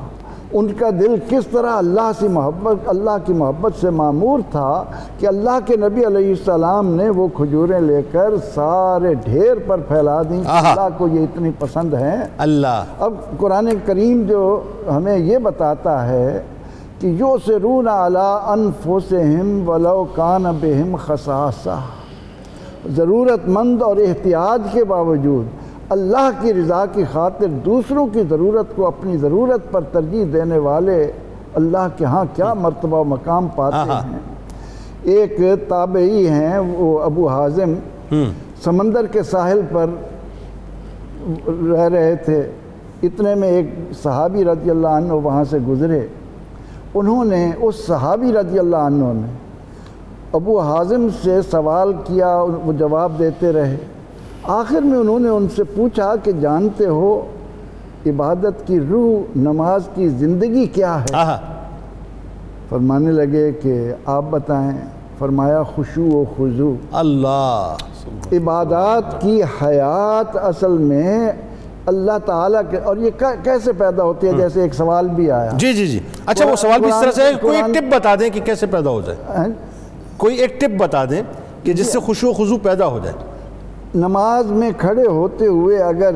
ان کا دل کس طرح اللہ سے محبت اللہ کی محبت سے معمور تھا کہ اللہ کے نبی علیہ السلام نے وہ کھجوریں لے کر سارے ڈھیر پر پھیلا دیں۔ اللہ کو یہ اتنی پسند ہیں۔ اللہ۔ اب قرآن کریم جو ہمیں یہ بتاتا ہے کہ یو سے رون اعلیٰ انفسم ولو کان بہم خصاصہ۔ ضرورت مند اور احتیاط کے باوجود اللہ کی رضا کی خاطر دوسروں کی ضرورت کو اپنی ضرورت پر ترجیح دینے والے اللہ کے ہاں کیا مرتبہ و مقام پاتے ہیں؟ ایک تابعی ہیں وہ ابو حازم سمندر کے ساحل پر رہ رہے تھے۔ اتنے میں ایک صحابی رضی اللہ عنہ وہاں سے گزرے۔ انہوں نے اس صحابی رضی اللہ عنہ نے ابو حازم سے سوال کیا وہ جواب دیتے رہے۔ آخر میں انہوں نے ان سے پوچھا کہ جانتے ہو عبادت کی روح نماز کی زندگی کیا ہے؟ فرمانے لگے کہ آپ بتائیں فرمایا خوشو و خضو اللہ۔ عبادات کی حیات اصل میں اللہ تعالیٰ کے اور یہ کیسے پیدا ہوتی ہے؟ جیسے ایک سوال بھی آیا۔ جی جی جی۔ اچھا وہ سوال بھی اس طرح سے ہے کوئی ایک ٹپ بتا دیں کہ کیسے پیدا ہو جائے؟ کوئی ایک ٹپ بتا دیں کہ جس سے خوشو و خضو پیدا ہو جائے۔ نماز میں کھڑے ہوتے ہوئے اگر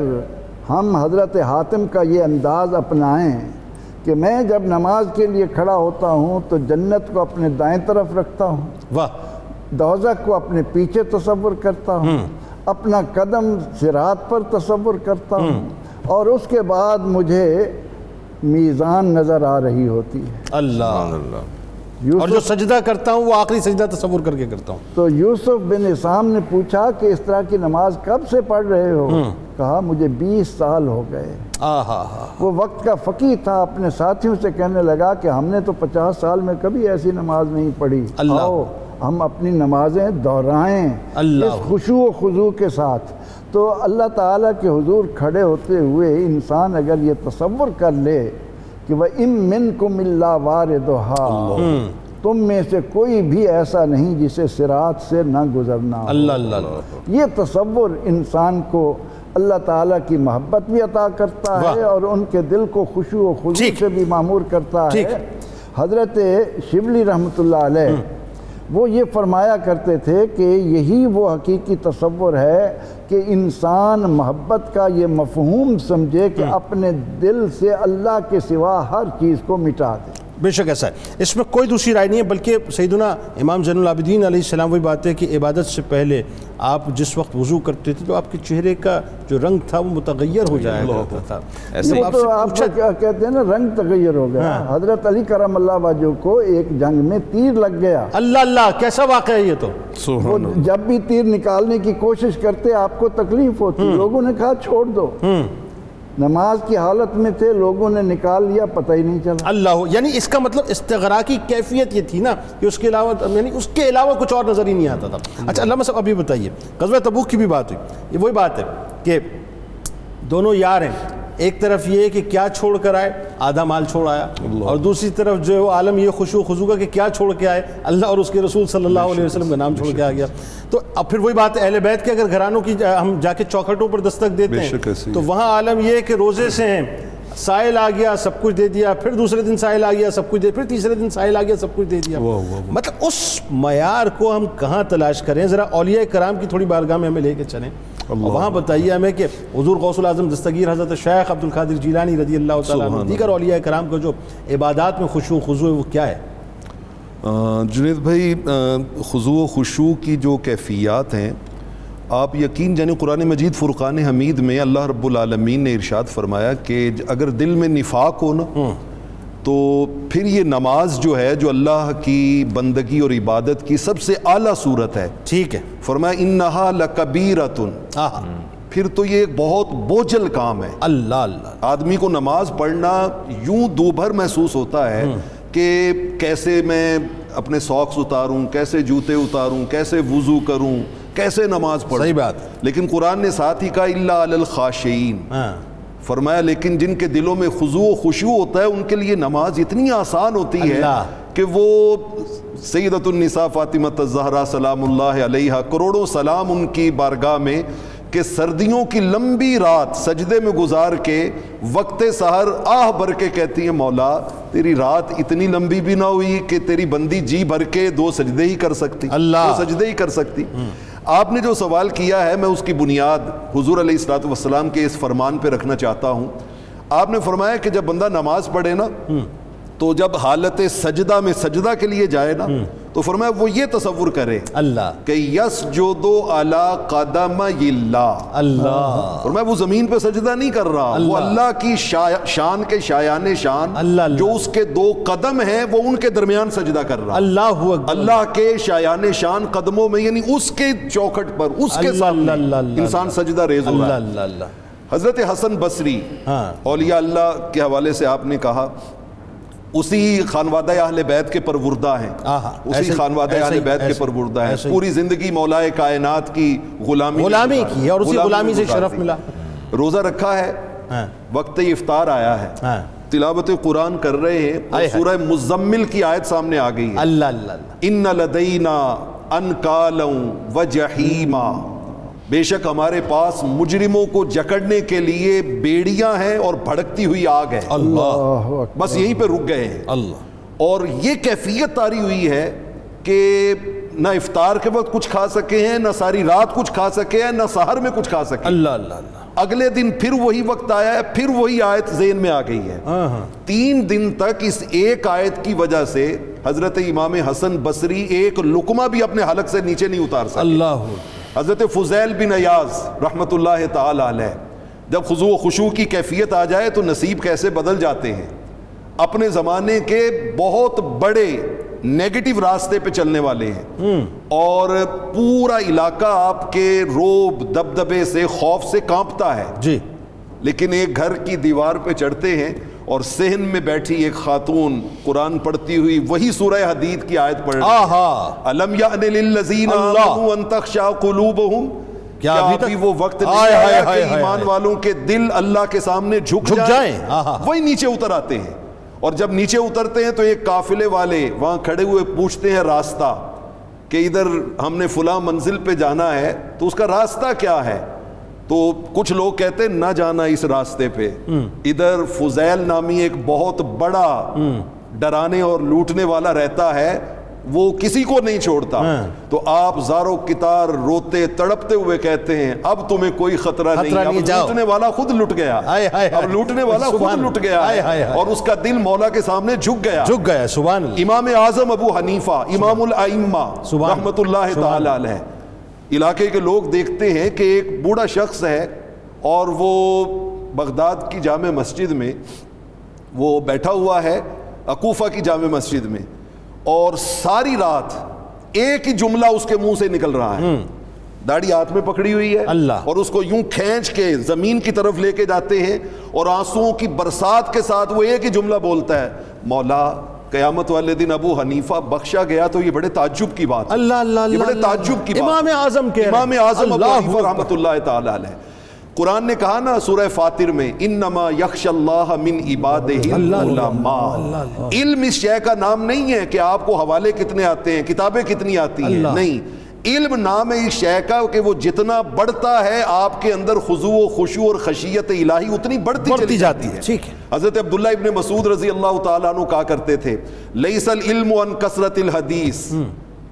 ہم حضرت حاتم کا یہ انداز اپنائیں کہ میں جب نماز کے لیے کھڑا ہوتا ہوں تو جنت کو اپنے دائیں طرف رکھتا ہوں واہ۔ دوزک کو اپنے پیچھے تصور کرتا ہوں اپنا قدم سرات پر تصور کرتا ہوں۔ اور اس کے بعد مجھے میزان نظر آ رہی ہوتی ہے۔ اللہ۔ اور جو سجدہ کرتا ہوں وہ آخری سجدہ تصور کر کے کرتا ہوں۔ تو یوسف بن اسام نے پوچھا کہ اس طرح کی نماز کب سے پڑھ رہے ہو؟ کہا مجھے بیس سال ہو گئے۔ وہ وقت کا فقی تھا اپنے ساتھیوں سے کہنے لگا کہ ہم نے تو پچاس سال میں کبھی ایسی نماز نہیں پڑھی۔ اللہ۔ ہم اپنی نمازیں دہرائیں اس خوشو و خضو کے ساتھ۔ تو اللہ تعالیٰ کے حضور کھڑے ہوتے ہوئے انسان اگر یہ تصور کر لے کہ وہ ام من کم اللہ۔ وار تم میں سے کوئی بھی ایسا نہیں جسے سرات سے نہ گزرنا اللہ اللہ یہ تصور انسان کو اللہ تعالیٰ کی محبت بھی عطا کرتا ہے اور ان کے دل کو خوشو و خوشی سے بھی معمور کرتا ہے۔ حضرت شبلی رحمۃ اللہ علیہ وہ یہ فرمایا کرتے تھے کہ یہی وہ حقیقی تصور ہے کہ انسان محبت کا یہ مفہوم سمجھے کہ اپنے دل سے اللہ کے سوا ہر چیز کو مٹا دے۔ بے شک ایسا ہے۔ اس میں کوئی دوسری رائے نہیں ہے بلکہ سیدنا امام زین العابدین علیہ السلام وہی بات ہے کہ عبادت سے پہلے آپ جس وقت وضو کرتے تھے تو آپ کے چہرے کا جو رنگ تھا وہ متغیر ہو جایا کرتا تھا۔ ایسے تو آپ کیا کہتے ہیں نا رنگ تغیر ہو گیا۔ حضرت علی کرم اللہ واجو کو ایک جنگ میں تیر لگ گیا۔ اللہ اللہ کیسا واقعہ ہے یہ تو؟ جب بھی تیر نکالنے کی کوشش کرتے آپ کو تکلیف ہوتی۔ لوگوں نے کہا چھوڑ دو۔ نماز کی حالت میں تھے، لوگوں نے نکال لیا، پتہ ہی نہیں چلا۔ اللہ یعنی اس کا مطلب استغرا کی کیفیت یہ تھی نا کہ اس کے علاوہ یعنی اس کے علاوہ کچھ اور نظر ہی نہیں آتا تھا۔ اچھا علامہ صاحب ابھی بتائیے، غزوہ تبوک کی بھی بات ہوئی۔ یہ وہی بات ہے کہ دونوں یار ہیں۔ ایک طرف یہ کہ کیا چھوڑ کر آئے آدھا مال چھوڑ آیا اور دوسری طرف جو ہے عالم یہ خوشو خضو کا کہ کیا چھوڑ کے آئے اللہ اور اس کے رسول صلی اللہ علیہ وسلم کا نام چھوڑ کے آ گیا۔ تو اب پھر وہی بات ہے اہل بیت کے اگر گھرانوں کی ہم جا کے چوکھٹوں پر دستک دیتے ہیں تو وہاں عالم یہ کہ روزے سے ہیں سائل آ گیا سب کچھ دے دیا پھر دوسرے دن سائل آ گیا سب کچھ دے پھر تیسرے دن سائل آ گیا سب کچھ دے دیا۔ مطلب اس معیار کو ہم کہاں تلاش کریں؟ ذرا اولیاء کرام کی تھوڑی بارگاہ میں ہمیں لے کے چلیں۔ وہاں بتائیے ہمیں کہ حضور غوث العظم دستگیر حضرت شیخ عبد القادر جیلانی رضی اللہ تعالیٰ دیگر اولیاء کرام کا جو عبادات میں خوشو خضو ہے وہ کیا ہے؟ جنید بھائی خضو و خشوع کی جو کیفیات ہیں آپ یقین جانے قرآن مجید فرقان حمید میں اللہ رب العالمین نے ارشاد فرمایا کہ اگر دل میں نفاق ہو نا تو پھر یہ نماز جو ہے جو اللہ کی بندگی اور عبادت کی سب سے اعلیٰ صورت ہے۔ ٹھیک ہے۔ فرمایا انہا لکبیرتن۔ پھر تو یہ ایک بہت بوجھل کام ہے۔ اللہ اللہ۔ آدمی کو نماز پڑھنا یوں دو بھر محسوس ہوتا ہے کہ کیسے میں اپنے ساکس اتاروں کیسے جوتے اتاروں کیسے وضو کروں کیسے نماز پڑھوں۔ صحیح بات۔ لیکن قرآن نے ساتھ ہی کہا اللہ علی الخاشعین ہاں۔ فرمایا لیکن جن کے دلوں میں خضوع و خشوع ہوتا ہے ان کے لیے نماز اتنی آسان ہوتی ہے کہ وہ سیدت النساء فاطمہ الزہرا سلام اللہ علیہ کروڑوں سلام ان کی بارگاہ میں کہ سردیوں کی لمبی رات سجدے میں گزار کے وقت سحر آہ بھر کے کہتی ہیں مولا تیری رات اتنی لمبی بھی نہ ہوئی کہ تیری بندی جی بھر کے دو سجدے ہی کر سکتی اللہ۔ دو سجدے ہی کر سکتی۔ آپ نے جو سوال کیا ہے میں اس کی بنیاد حضور علیہ السلاۃ والسلام کے اس فرمان پہ رکھنا چاہتا ہوں۔ آپ نے فرمایا کہ جب بندہ نماز پڑھے نا تو جب حالت سجدہ میں سجدہ کے لیے جائے نا تو فرمایا وہ یہ تصور کرے اللہ کہ یس جو دو اعلی قدم اللہ اللہ فرمایا وہ زمین پہ سجدہ نہیں کر رہا وہ اللہ کی شا- شان کے شایان شان اللہ اللہ۔ جو اس کے دو قدم ہیں وہ ان کے درمیان سجدہ کر رہا۔ اللہ اکبر۔ اللہ کے شایان شان قدموں میں یعنی اس کے چوکھٹ پر اس کے اللہ سامنے اللہ اللہ اللہ انسان سجدہ ریز ہو اللہ رہا ہے۔ اللہ اللہ۔ حضرت حسن بصری ہاں۔ اولیاء اللہ کے حوالے سے آپ نے کہا اسی خانوادہ اہل بیت کے پروردہ ہیں۔ اسی خانوادہ اہل بیت کے پروردہ ہیں۔ پوری زندگی مولائے کائنات کی غلامی غلامی۔ کی اور اسی غلامی سے شرف۔ ملا۔ روزہ رکھا ہے۔ ہاں۔ وقت افطار آیا ہے۔ ہاں۔ تلاوت قرآن کر رہے ہیں۔ اور۔ سورہ مزمل کی آیت سامنے آ گئی ہے۔ اللہ اللہ ان لدینا انکالوں و جہیما بے شک ہمارے پاس مجرموں کو جکڑنے کے لیے بیڑیاں ہیں اور بھڑکتی ہوئی آگ ہے۔ اللہ۔ بس یہیں پہ رک گئے ہیں۔ اللہ۔ اور یہ کیفیت تاری ہوئی ہے کہ نہ افطار کے وقت کچھ کھا سکے ہیں نہ ساری رات کچھ کھا سکے ہیں نہ سحر میں کچھ کھا سکے اللہ اللہ اللہ۔ اگلے دن پھر وہی وقت آیا ہے پھر وہی آیت ذہن میں آ گئی ہے۔ ہاں ہاں۔ تین دن تک اس ایک آیت کی وجہ سے حضرت امام حسن بصری ایک لقمہ بھی اپنے حلق سے نیچے نہیں اتار سکے۔ اللہ۔ حضرت فضیل بن ایاز رحمۃ اللہ تعالی علیہ جب خضوع و خشوع کی کیفیت آ جائے تو نصیب کیسے بدل جاتے ہیں؟ اپنے زمانے کے بہت بڑے نیگیٹو راستے پہ چلنے والے ہیں۔ اور پورا علاقہ آپ کے روب دبدبے سے خوف سے کانپتا ہے۔ جی۔ لیکن ایک گھر کی دیوار پہ چڑھتے ہیں اور صحن میں بیٹھی ایک خاتون قرآن پڑھتی ہوئی وہی سورہ حدید کی آیت پڑھ رہی کیا ابھی وہ وقت نہیں آیا کہ ایمان۔ والوں کے دل اللہ کے سامنے جھک جائیں۔ وہی نیچے اتر آتے ہیں۔ اور جب نیچے اترتے ہیں تو ایک قافلے والے وہاں کھڑے ہوئے پوچھتے ہیں راستہ کہ ادھر ہم نے فلاں منزل پہ جانا ہے تو اس کا راستہ کیا ہے؟ تو کچھ لوگ کہتے ہیں نہ جانا اس راستے پہ۔ ادھر فضیل نامی ایک بہت بڑا ڈرانے اور لوٹنے والا رہتا ہے وہ کسی کو نہیں چھوڑتا۔ ہاں۔ تو آپ زارو کتار روتے تڑپتے ہوئے کہتے ہیں اب تمہیں کوئی خطرہ نہیں۔ اب۔ لوٹنے والا خود لٹ گیا۔ اب لوٹنے والا خود لٹ۔ گیا۔ اور اس کا دل مولا کے سامنے جھک گیا۔ جھک گیا سبحان اللہ۔ امام اعظم ابو حنیفہ امام الائمہ رحمت اللہ تعالی علیہ۔ علاقے کے لوگ دیکھتے ہیں کہ ایک بوڑھا شخص ہے اور وہ بغداد کی جامع مسجد میں وہ بیٹھا ہوا ہے اکوفہ کی جامع مسجد میں اور ساری رات ایک ہی جملہ اس کے منہ سے نکل رہا ہے۔ داڑھی ہاتھ میں پکڑی ہوئی ہے۔ اللہ۔ اور اس کو یوں کھینچ کے زمین کی طرف لے کے جاتے ہیں اور آنسوؤں کی برسات کے ساتھ وہ ایک ہی جملہ بولتا ہے مولا قیامت والے دن ابو حنیفہ بخشا گیا تو یہ بڑے تعجب کی بات ہے اللہ اللہ یہ اللہ بڑے اللہ۔ تعجب کی بات امام اعظم کہہ رہے ہیں۔ امام اعظم ابو اللہ حنیفہ۔ رحمۃ اللہ تعالی علیہ قرآن نے کہا نا سورہ فاتر میں انما یخش اللہ من عبادہ العلماء علم اس شے کا نام نہیں ہے کہ آپ کو حوالے کتنے آتے ہیں کتابیں کتنی آتی ہیں اللہ۔ نہیں علم نام ہے اس شے کا کہ وہ جتنا بڑھتا ہے آپ کے اندر خضوع و خشوع اور خشیت الہی اتنی بڑھتی بڑھتی چلی جاتی جاتی ہے ہے ٹھیک ہے حضرت عبداللہ ابن مسعود رضی اللہ تعالیٰ عنہ کہا کرتے تھے لیس العلم عن کثرت الحدیث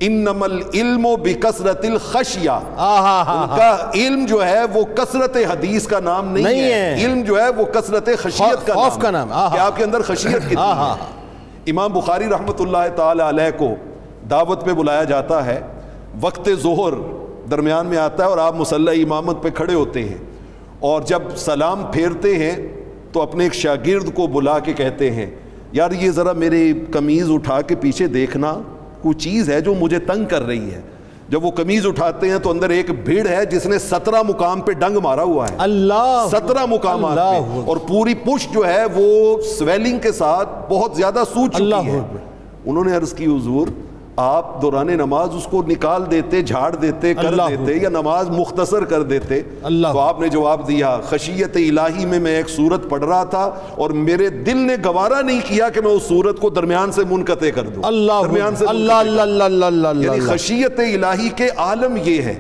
انما العلم بکثرت الخشیہ ان کا علم جو ہے وہ کثرت حدیث کا نام نہیں, نہیں ہے ہے۔ علم جو ہے وہ کثرت خشیت کا نام کا ہے۔ نام، آہا۔ کہ آپ کے اندر خشیت کتنی۔ ہے امام بخاری رحمۃ اللہ تعالی علیہ کو دعوت پہ بلایا جاتا ہے وقت ظہر درمیان میں آتا ہے اور آپ مسلح امامت پہ کھڑے ہوتے ہیں اور جب سلام پھیرتے ہیں تو اپنے ایک شاگرد کو بلا کے کہتے ہیں یار یہ ذرا میری قمیض اٹھا کے پیچھے دیکھنا کوئی چیز ہے جو مجھے تنگ کر رہی ہے۔ جب وہ قمیض اٹھاتے ہیں تو اندر ایک بھیڑ ہے جس نے سترہ مقام پہ ڈنگ مارا ہوا ہے۔ اللہ سترہ مقامات اللہ پہ اور پوری پش جو ہے وہ سویلنگ کے ساتھ بہت زیادہ سوچ چکی اللہ ہے۔ انہوں نے عرض کی حضور آپ دوران نماز اس کو نکال دیتے جھاڑ دیتے کر دیتے یا نماز مختصر کر دیتے اللہ۔ تو آپ نے جواب دیا خشیت الہی میں میں ایک صورت پڑھ رہا تھا اور میرے دل نے گوارا نہیں کیا کہ میں اس صورت کو درمیان سے منقطع کر دوں۔ اللہ درمیان سے اللہ اللہ اللہ اللہ اللہ یعنی اللہ۔ خشیت الہی کے عالم یہ ہے۔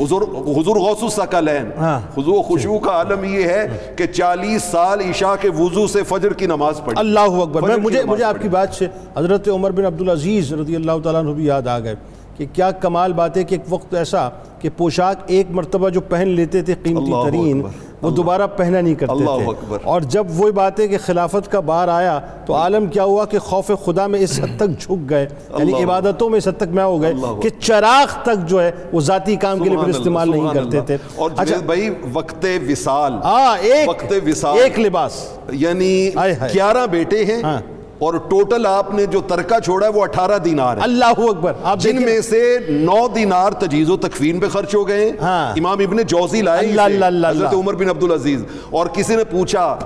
حضور حضور غوث الثقلین۔ ہاں۔ حضور خشوع کا عالم یہ ہے کہ چالیس سال عشاء کے وضو سے فجر کی نماز پڑھی۔ اللہ اکبر۔ مجھے مجھے آپ کی۔ بات سے حضرت عمر بن عبدالعزیز رضی اللہ تعالیٰ عنہ بھی یاد آ گئے کہ کیا کمال بات ہے کہ ایک وقت ایسا کہ پوشاک ایک مرتبہ جو پہن لیتے تھے قیمتی ترین وہ دوبارہ پہنا نہیں کرتے اللہ تھے۔ اکبر۔ اور جب وہی بات ہے کہ خلافت کا بار آیا تو عالم کیا ہوا کہ خوف خدا میں اس حد تک جھک گئے۔ یعنی عبادتوں میں اس حد تک میں ہو گئے کہ چراغ تک جو ہے وہ ذاتی کام کے لیے پھر استعمال نہیں کرتے۔ تھے۔ اور جنید بھائی وقت وصال۔ ہاں ایک وقت وصال۔ ایک لباس۔ یعنی۔ گیارہ بیٹے ہیں۔ ہاں۔ اور ٹوٹل آپ نے جو ترکہ چھوڑا ہے وہ اٹھارہ دینار ہے۔ اللہ اکبر جن میں سے نو دینار تجیز و تکفین پہ خرچ ہو گئے۔ ہاں۔ امام ابن جوزی لائے حضرت۔ عمر بن عبدالعزیز۔ اور کسی نے پوچھا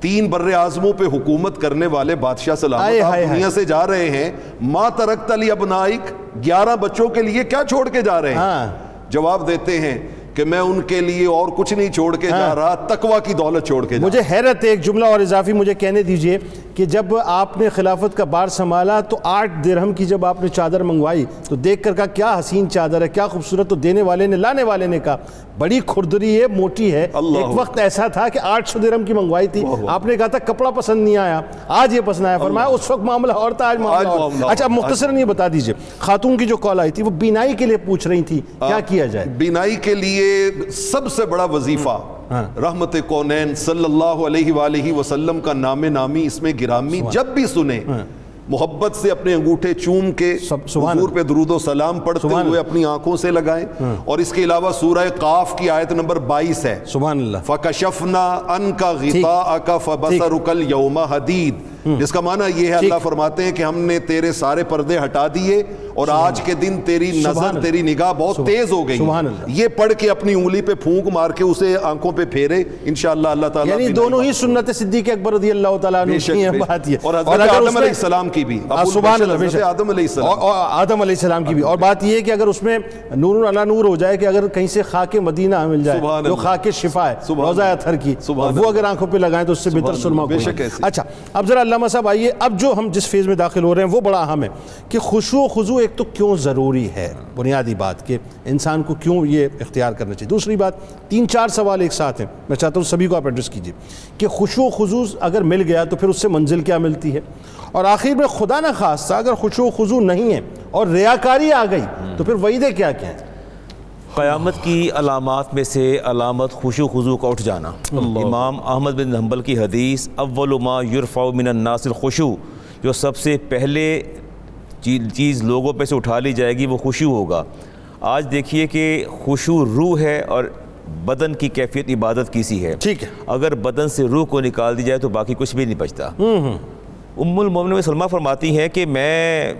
تین بر اعظموں پہ حکومت کرنے والے بادشاہ سلامت آپ دنیا سے جا رہے ہیں ما ترکت علی ابنائک گیارہ بچوں کے لیے کیا چھوڑ کے جا رہے ہیں؟ ہاں۔ جواب دیتے ہیں کہ میں ان کے لیے اور کچھ نہیں چھوڑ کے ہاں۔ جا رہا تقوی کی دولت چھوڑ کے جا مجھے حیرت ہے ایک جملہ اور اضافی مجھے کہنے دیجیے کہ جب آپ نے خلافت کا بار سنبھالا تو آٹھ درہم کی جب آپ نے چادر منگوائی تو دیکھ کر کہا کیا حسین چادر ہے کیا خوبصورت تو دینے والے نے لانے والے نے کہا بڑی کھردری ہے موٹی ہے۔ ایک وقت ایسا تھا کہ آٹھ سو درہم کی منگوائی تھی۔ آپ نے کہا تھا کپڑا پسند نہیں آیا۔ آج یہ پسند آیا۔ فرمایا اس وقت معاملہ اور تھا آج معاملہ اور۔ اچھا مختصراً یہ بتا دیجیے خاتون کی جو کال آئی تھی وہ بینائی کے لیے پوچھ رہی تھی کیا کیا جائے؟ بینائی کے لیے سب سے بڑا وظیفہ رحمت کونین صلی اللہ علیہ وآلہ وسلم کا نام نامی اس میں گرامی جب بھی سنیں محبت سے اپنے انگوٹھے چوم کے حضور پہ درود و سلام پڑھتے ہوئے اپنی آنکھوں سے لگائیں۔ اور اس کے علاوہ سورہ قاف کی آیت نمبر بائیس ہے۔ سبحان اللہ۔ فَكَشَفْنَا أَنْكَ غِطَاءَكَ فَبَصَرُكَ الْيَوْمَ حَدِيد۔ جس کا معنی یہ ہے اللہ فرماتے ہیں کہ ہم نے تیرے سارے پردے ہٹا دیے۔ اور آج کے دن تیری نظر۔ تیری نگاہ بہت تیز ہو گئی۔ یہ پڑھ کے اپنی انگلی پہ پھونک مار کے اسے آنکھوں پہ پھیرے انشاءاللہ اللہ تعالیٰ یعنی دونوں ہی سنت صدیق اکبر رضی اللہ تعالیٰ۔ بات یہ اور حضرت آدم علیہ السلام کی بھی ہاں، سبحان اللہ حضرت۔ آدم علیہ السلام اور- آدم علیہ السلام کی بھی اور بات یہ ہے کہ اگر اس میں نور علا نور ہو جائے کہ اگر کہیں سے خاک مدینہ مل جائے جو۔ خاک شفا ہے روزہ۔ اتھر کی وہ اگر آنکھوں پہ لگائیں تو اس سے بہتر سرما کوئی۔ اچھا اب ذرا علامہ صاحب آئیے اب جو ہم جس فیز میں داخل ہو رہے ہیں وہ بڑا اہم ہے کہ خشوع خضوع ایک تو کیوں ضروری ہے بنیادی بات کہ انسان کو کیوں یہ اختیار کرنا چاہیے؟ دوسری بات تین چار سوال ایک ساتھ ہیں۔ میں چاہتا ہوں سبھی کو آپ ایڈریس کیجیے کہ خشوع و خضوع اگر مل گیا تو پھر اس سے منزل کیا ملتی ہے؟ اور آخر میں خدا نہ خواستہ اگر خشوع و خضوع نہیں ہے اور ریاکاری آ گئی تو پھر وعیدیں کیا کیا ہیں؟ قیامت کی علامات میں سے علامت خوش و خضوع کا اٹھ جانا۔ امام احمد بن حنبل کی حدیث اول ما یرفع من الناس الخشوع جو سب سے پہلے چیز لوگوں پہ سے اٹھا لی جائے گی وہ خوشو ہوگا۔ آج دیکھیے کہ خوشو روح ہے اور بدن کی کیفیت عبادت کی سی ہے۔ ٹھیک ہے۔ اگر بدن سے روح کو نکال دی جائے تو باقی کچھ بھی نہیں بچتا۔ ام المومن میں سلمہ فرماتی ہیں کہ میں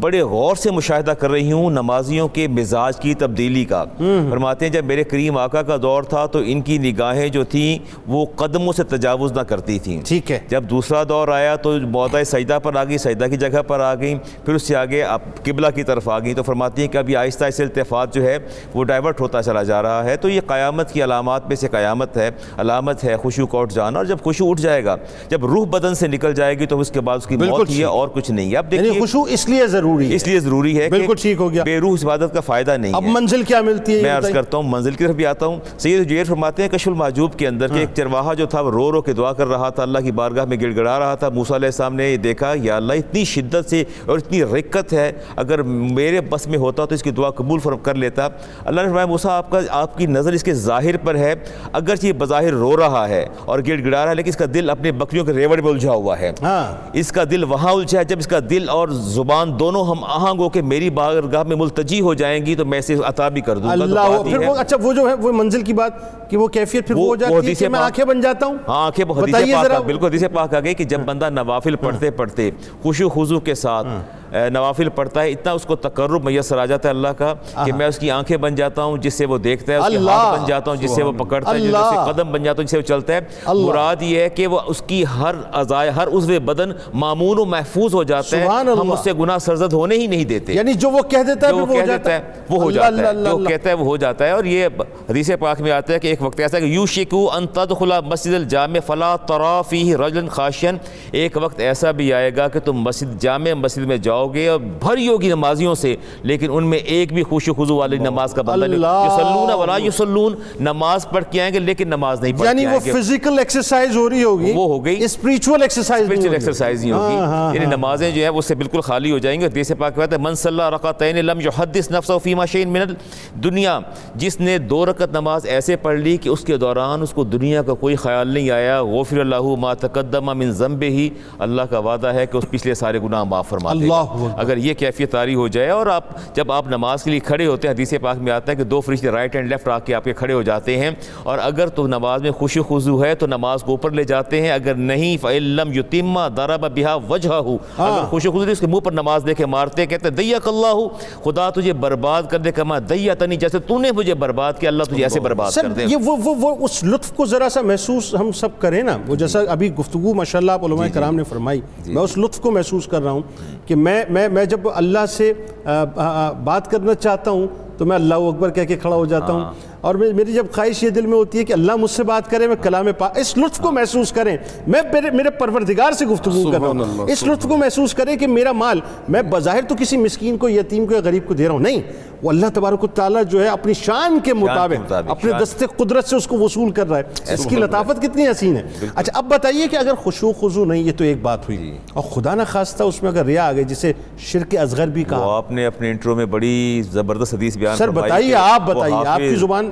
بڑے غور سے مشاہدہ کر رہی ہوں نمازیوں کے مزاج کی تبدیلی کا۔ فرماتے ہیں جب میرے کریم آقا کا دور تھا تو ان کی نگاہیں جو تھیں وہ قدموں سے تجاوز نہ کرتی تھیں۔ ٹھیک ہے۔ جب دوسرا دور آیا تو موتا سجدہ پر آ گئی سجدہ کی جگہ پر آ گئیں پھر اس سے آگے اب قبلہ کی طرف آ گئیں۔ تو فرماتی ہیں کہ ابھی آہستہ آہستہ التفات جو ہے وہ ڈائیورٹ ہوتا چلا جا رہا ہے۔ تو یہ قیامت کی علامات میں سے قیامت ہے علامت ہے خوشو کا اٹھ جانا۔ اور جب خوشو اٹھ جائے گا جب روح بدن سے نکل جائے گی تو اس کے بعد اس کی موت ہی ہے۔ اور کچھ نہیں۔ ہے اب یعنی دیکھیے خشوع اس لیے ضروری ہے۔ اس لیے ضروری ہے بالکل ٹھیک ہو گیا۔ بے روح عبادت کا فائدہ نہیں اب منزل کیا ملتی ہے؟ میں عرض۔ کرتا ہوں منزل کی طرف بھی آتا ہوں۔ سید جیر فرماتے ہیں کشف المعجوب کے اندر کہ ایک چرواہا جو تھا وہ رو رو کے دعا کر رہا تھا۔ اللہ کی بارگاہ میں گڑ گڑا رہا تھا۔ موسیٰ علیہ السلام نے دیکھا یا اللہ اتنی شدت سے اور اتنی رکت ہے۔ اگر میرے بس میں ہوتا تو اس کی دعا قبول کر لیتا۔ اللہ نے فرمایا موسیٰ آپ کا آپ کی نظر اس کے ظاہر پر ہے۔ اگرچہ یہ بظاہر رو رہا ہے اور گڑ گڑا رہا ہے لیکن اس کا دل اپنے بکریوں کے ریوڑ میں الجھا ہوا ہے۔ ہاں۔ اس کا دل وہاں الجھا ہے جب اس کا دل اور زبان دونوں ہم آہنگ ہو کے میری بارگاہ میں ملتجی ہو جائیں گی تو میں اسے عطا بھی کر دوں گا اللہ بات یہ پھر وہ اچھا وہ جو ہے وہ منزل کی بات کہ وہ کیفیت پھر وہ ہو جاتی ہے کہ میں آنکھیں بن جاتا ہوں؟ ہاں آنکھیں حدیث پاک بالکل حدیث پاک آ گئی کہ جب بندہ نوافل پڑھتے پڑھتے خوش و خضو کے ساتھ اے، نوافل پڑھتا ہے اتنا اس کو تقرب میسر آ جاتا ہے اللہ کا کہ میں اس کی آنکھیں بن جاتا ہوں جس سے وہ دیکھتا ہے اس کے! ہاتھ بن جاتا ہوں جس سے وہ پکڑتا ہے جس سے! قدم بن جاتا ہوں جس سے وہ چلتا ہے! مراد یہ ہے کہ وہ اس کی ہر اعضائے ہر عضو بدن معمول و محفوظ ہو جاتا ہے ہم! اس سے گناہ سرزد ہونے ہی نہیں دیتے یعنی جو وہ کہہ دیتا ہے وہ کہہ جاتا دیتا ہے وہ ہو جاتا ہے جو۔ کہتا ہے وہ ہو جاتا ہے اور یہ حدیث پاک میں آتا ہے کہ ایک وقت ایسا ہے کہ یوشکو ان تدخل مسجد الجامع فلا ترا فیہ رجلا خاشن ایک وقت ایسا بھی آئے گا کہ تم مسجد جامع مسجد میں جاؤ گے اور بھری ہوگی نمازیوں سے لیکن ان میں ایک بھی خوش و خضو والی نماز کا بندہ نہیں۔ اللہ! یصلون ولا یصلون نماز پڑھ کے آئیں گے لیکن نماز نہیں پڑھ یعنی کے وہ فزیکل ایکسرسائز ہو رہی ہوگی۔ وہ ہو گئی۔ اسپریچول ایکسرسائز اسپریچل ایکسرسائز نہیں ہوگی۔ ہاں، ہاں، یعنی نمازیں جو ہے وہ اس سے بالکل خالی ہو جائیں گے حدیث پاک آتا ہے من صلی رکعتین لم یحدث نفسه فیما شیء من الدنیا۔ جس نے دو رکعت نماز ایسے پڑھ لی کہ اس کے دوران اس کو دنیا کا کوئی خیال نہیں آیا۔ غفر اللہ ما تقدم من ذنبه اللہ کا وعدہ ہے کہ اس پچھلے سارے گناہ معاف فرما دے گا۔ اللہ۔ اگر یہ کیفیت طاری ہو جائے اور آپ جب آپ نماز کے لیے کھڑے ہوتے ہیں حدیث پاک میں آتا ہے کہ دو فرشتے رائٹ اینڈ لیفٹ آ کے آپ کے کھڑے ہو جاتے ہیں اور اگر تو نماز میں خوشی خضو ہے تو نماز کو اوپر لے جاتے ہیں اگر نہیں فعلم یتیم ضرب بها وجهه۔ اگر خوشی خضو اس کے منہ پر نماز دے کے مارتے ہیں کہتے ہیں دیک اللہ خدا تجھے برباد کر دے کما دیتنی جیسے تو نے مجھے برباد کیا اللہ تجھے ایسے برباد کر دے۔ یہ وہ وہ وہ اس لطف کو ذرا سا محسوس ہم سب کریں نا۔ وہ جیسا ابھی گفتگو ماشاءاللہ آپ علماء کرام نے فرمائی۔ میں اس لطف کو محسوس کر رہا ہوں۔ کہ میں میں میں جب اللہ سے بات کرنا چاہتا ہوں تو میں اللہ اکبر کہہ کے کھڑا ہو جاتا ہوں۔ ہاں۔ اور میری جب خواہش یہ دل میں ہوتی ہے کہ اللہ مجھ سے بات کرے میں کلام پاک اس لطف کو محسوس کریں۔ میں میرے پروردگار سے گفتگو کر رہا ہوں۔ اس لطف کو محسوس کریں کہ میرا مال میں بظاہر تو کسی مسکین کو یتیم کو یا غریب کو دے رہا ہوں۔ نہیں وہ اللہ تبارک و تعالیٰ جو ہے اپنی شان کے مطابق اپنے دست قدرت سے اس کو وصول کر رہا ہے۔ اس کی لطافت کتنی حسین ہے۔ اچھا اب بتائیے کہ اگر خوشو خضو نہیں یہ تو ایک بات ہوئی۔ اور خدا نہ خواستہ اس میں اگر ریا آ گئی جسے شرک اصغر بھی کہا۔ آپ نے اپنے انٹرو میں بڑی زبردست حدیث بیان سر بتائیے آپ بتائیے آپ کی زبان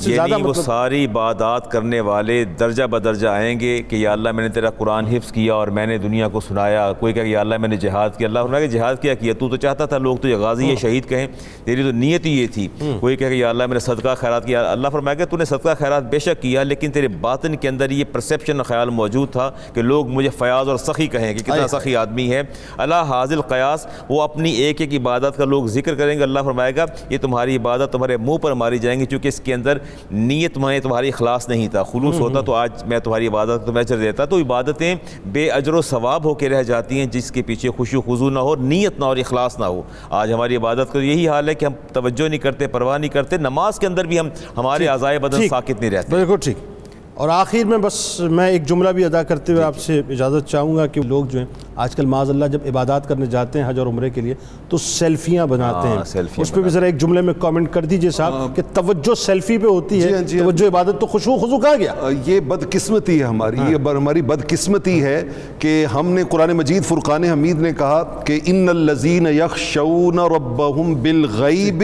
سے یعنی زیادہ وہ مطلب ساری عبادات کرنے والے درجہ بدرجہ آئیں گے کہ یا اللہ میں نے تیرا قرآن حفظ کیا اور میں نے دنیا کو سنایا۔ کوئی کہے کہ یا اللہ میں نے جہاد کیا۔ اللہ کہ جہاد کیا کیا؟ تو تو چاہتا تھا لوگ تجھے غازی یا شہید کہیں۔ تیری تو نیت ہی یہ تھی۔ کوئی کہے کہ یا اللہ میں نے صدقہ خیرات کیا۔ اللہ فرمایا کہ تو نے صدقہ خیرات بے شک کیا لیکن تیرے باطن کے اندر یہ پرسیپشن خیال موجود تھا کہ لوگ مجھے فیاض اور سخی کہیں کہ کتنا سخی آدمی ہے۔ اللہ حاضل قیاس وہ اپنی ایک ایک عبادت کا لوگ ذکر کریں گے۔ اللہ فرمائے گا یہ تمہاری عبادت تمہارے منہ پر ماری جائیں گی چونکہ اس کے اندر نیت میں تمہاری اخلاص نہیں تھا خلوص ہوتا تو آج میں تمہاری عبادت کو اجر دیتا۔ تو عبادتیں بے اجر و ثواب ہو کے رہ جاتی ہیں جس کے پیچھے خوشی و خضو نہ ہو نیت نہ اور اخلاص نہ ہو۔ آج ہماری عبادت کا یہی حال ہے کہ ہم توجہ نہیں کرتے پرواہ نہیں کرتے نماز کے اندر بھی ہم ہمارے اعضائے بدن۔ ساکت نہیں رہتے۔ بالکل ٹھیک۔ اور آخر میں بس میں ایک جملہ بھی ادا کرتے ہوئے آپ سے اجازت چاہوں گا کہ لوگ جو ہیں آج کل معاذ اللہ جب عبادات کرنے جاتے ہیں حج اور عمرے کے لیے تو سیلفیاں بناتے ہاں، ہیں۔ اس پہ بھی ذرا ایک جملے میں کامنٹ کر دیجیے صاحب کہ توجہ سیلفی پہ ہوتی جی ہے ہاں، جی ہاں۔ توجہ عبادت تو خوشو خضو کہاں گیا؟ یہ بدقسمتی ہے ہماری یہ ہماری بدقسمتی ہے کہ ہم نے قرآن مجید فرقان حمید نے کہا کہ ان الذین یخشون ربهم بالغیب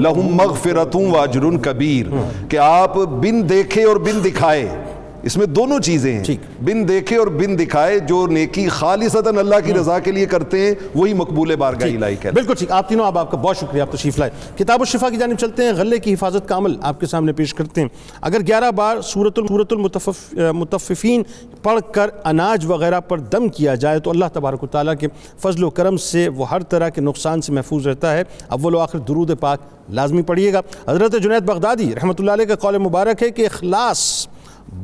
لہم مغفرت واجر کبیر کہ آپ بن دیکھے اور بن دکھائے۔ اس میں دونوں چیزیں ہیں۔ بن دیکھے اور بن دکھائے جو نیکی خالصتاً اللہ کی رضا کے لیے کرتے ہیں وہی مقبول بارگاہ الہی کہتے ہیں بالکل ٹھیک۔ آپ تینوں اب آپ کا بہت شکریہ آپ تشریف لائے۔ کتاب الشفا کی جانب چلتے ہیں۔ غلے کی حفاظت کا عمل آپ کے سامنے پیش کرتے ہیں۔ اگر گیارہ بار سورت سورت المتففین پڑھ کر اناج وغیرہ پر دم کیا جائے تو اللہ تبارک و تعالیٰ کے فضل و کرم سے وہ ہر طرح کے نقصان سے محفوظ رہتا ہے۔ اول و آخر درود پاک لازمی پڑھیے گا۔ حضرت جنید بغدادی رحمۃ اللہ علیہ کا قول مبارک ہے کہ اخلاص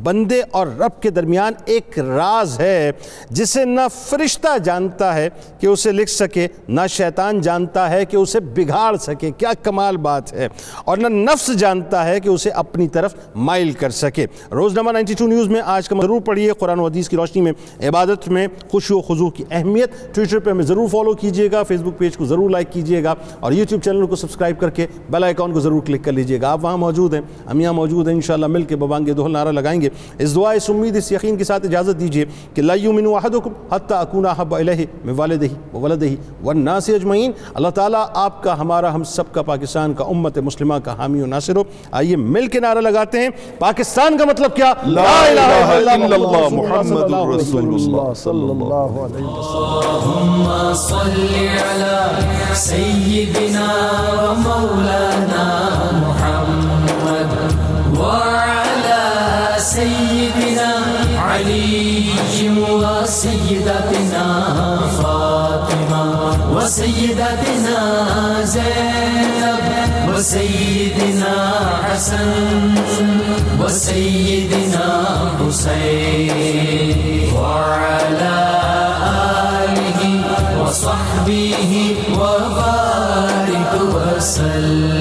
بندے اور رب کے درمیان ایک راز ہے جسے نہ فرشتہ جانتا ہے کہ اسے لکھ سکے، نہ شیطان جانتا ہے کہ اسے بگاڑ سکے۔ کیا کمال بات ہے۔ اور نہ نفس جانتا ہے کہ اسے اپنی طرف مائل کر سکے۔ روزنامہ 92 نیوز میں آج کا ضرور پڑھیے قرآن و حدیث کی روشنی میں۔ عبادت میں خوشی و خضوع کی اہمیت۔ ٹویٹر پہ ہمیں ضرور فالو کیجیے گا۔ فیس بک پیج کو ضرور لائک کیجیے گا۔ اور یوٹیوب چینل کو سبسکرائب کر کے بیل آئیکن کو ضرور کلک کر لیجیے گا۔ آپ وہاں موجود ہیں۔ ہم یہاں موجود ہیں انشاءاللہ۔ مل کے ببانگے دوہل نعرہ لگائیں۔ فرمائیں گے۔ اس دعا اس امید اس یقین کے ساتھ اجازت دیجیے کہ لا یؤمن احدکم حتی اکون احب الیہ من والدہ وولدہ والناس اجمعین۔ اللہ تعالیٰ آپ کا ہمارا ہم سب کا پاکستان کا امت مسلمہ کا حامی و ناصر ہو۔ آئیے مل کے نعرہ لگاتے ہیں۔ پاکستان کا مطلب کیا؟ لا الہ الا اللہ محمد رسول اللہ۔ صلی اللہ علیہ وسلم۔ اللهم صل على سيدنا ومولانا محمد وعلى سيدنا علي وسيدتنا فاطمة وسيدتنا زينب وسيدنا حسن وسيدنا حسين وعلى آله وصحبه وبارك وسلم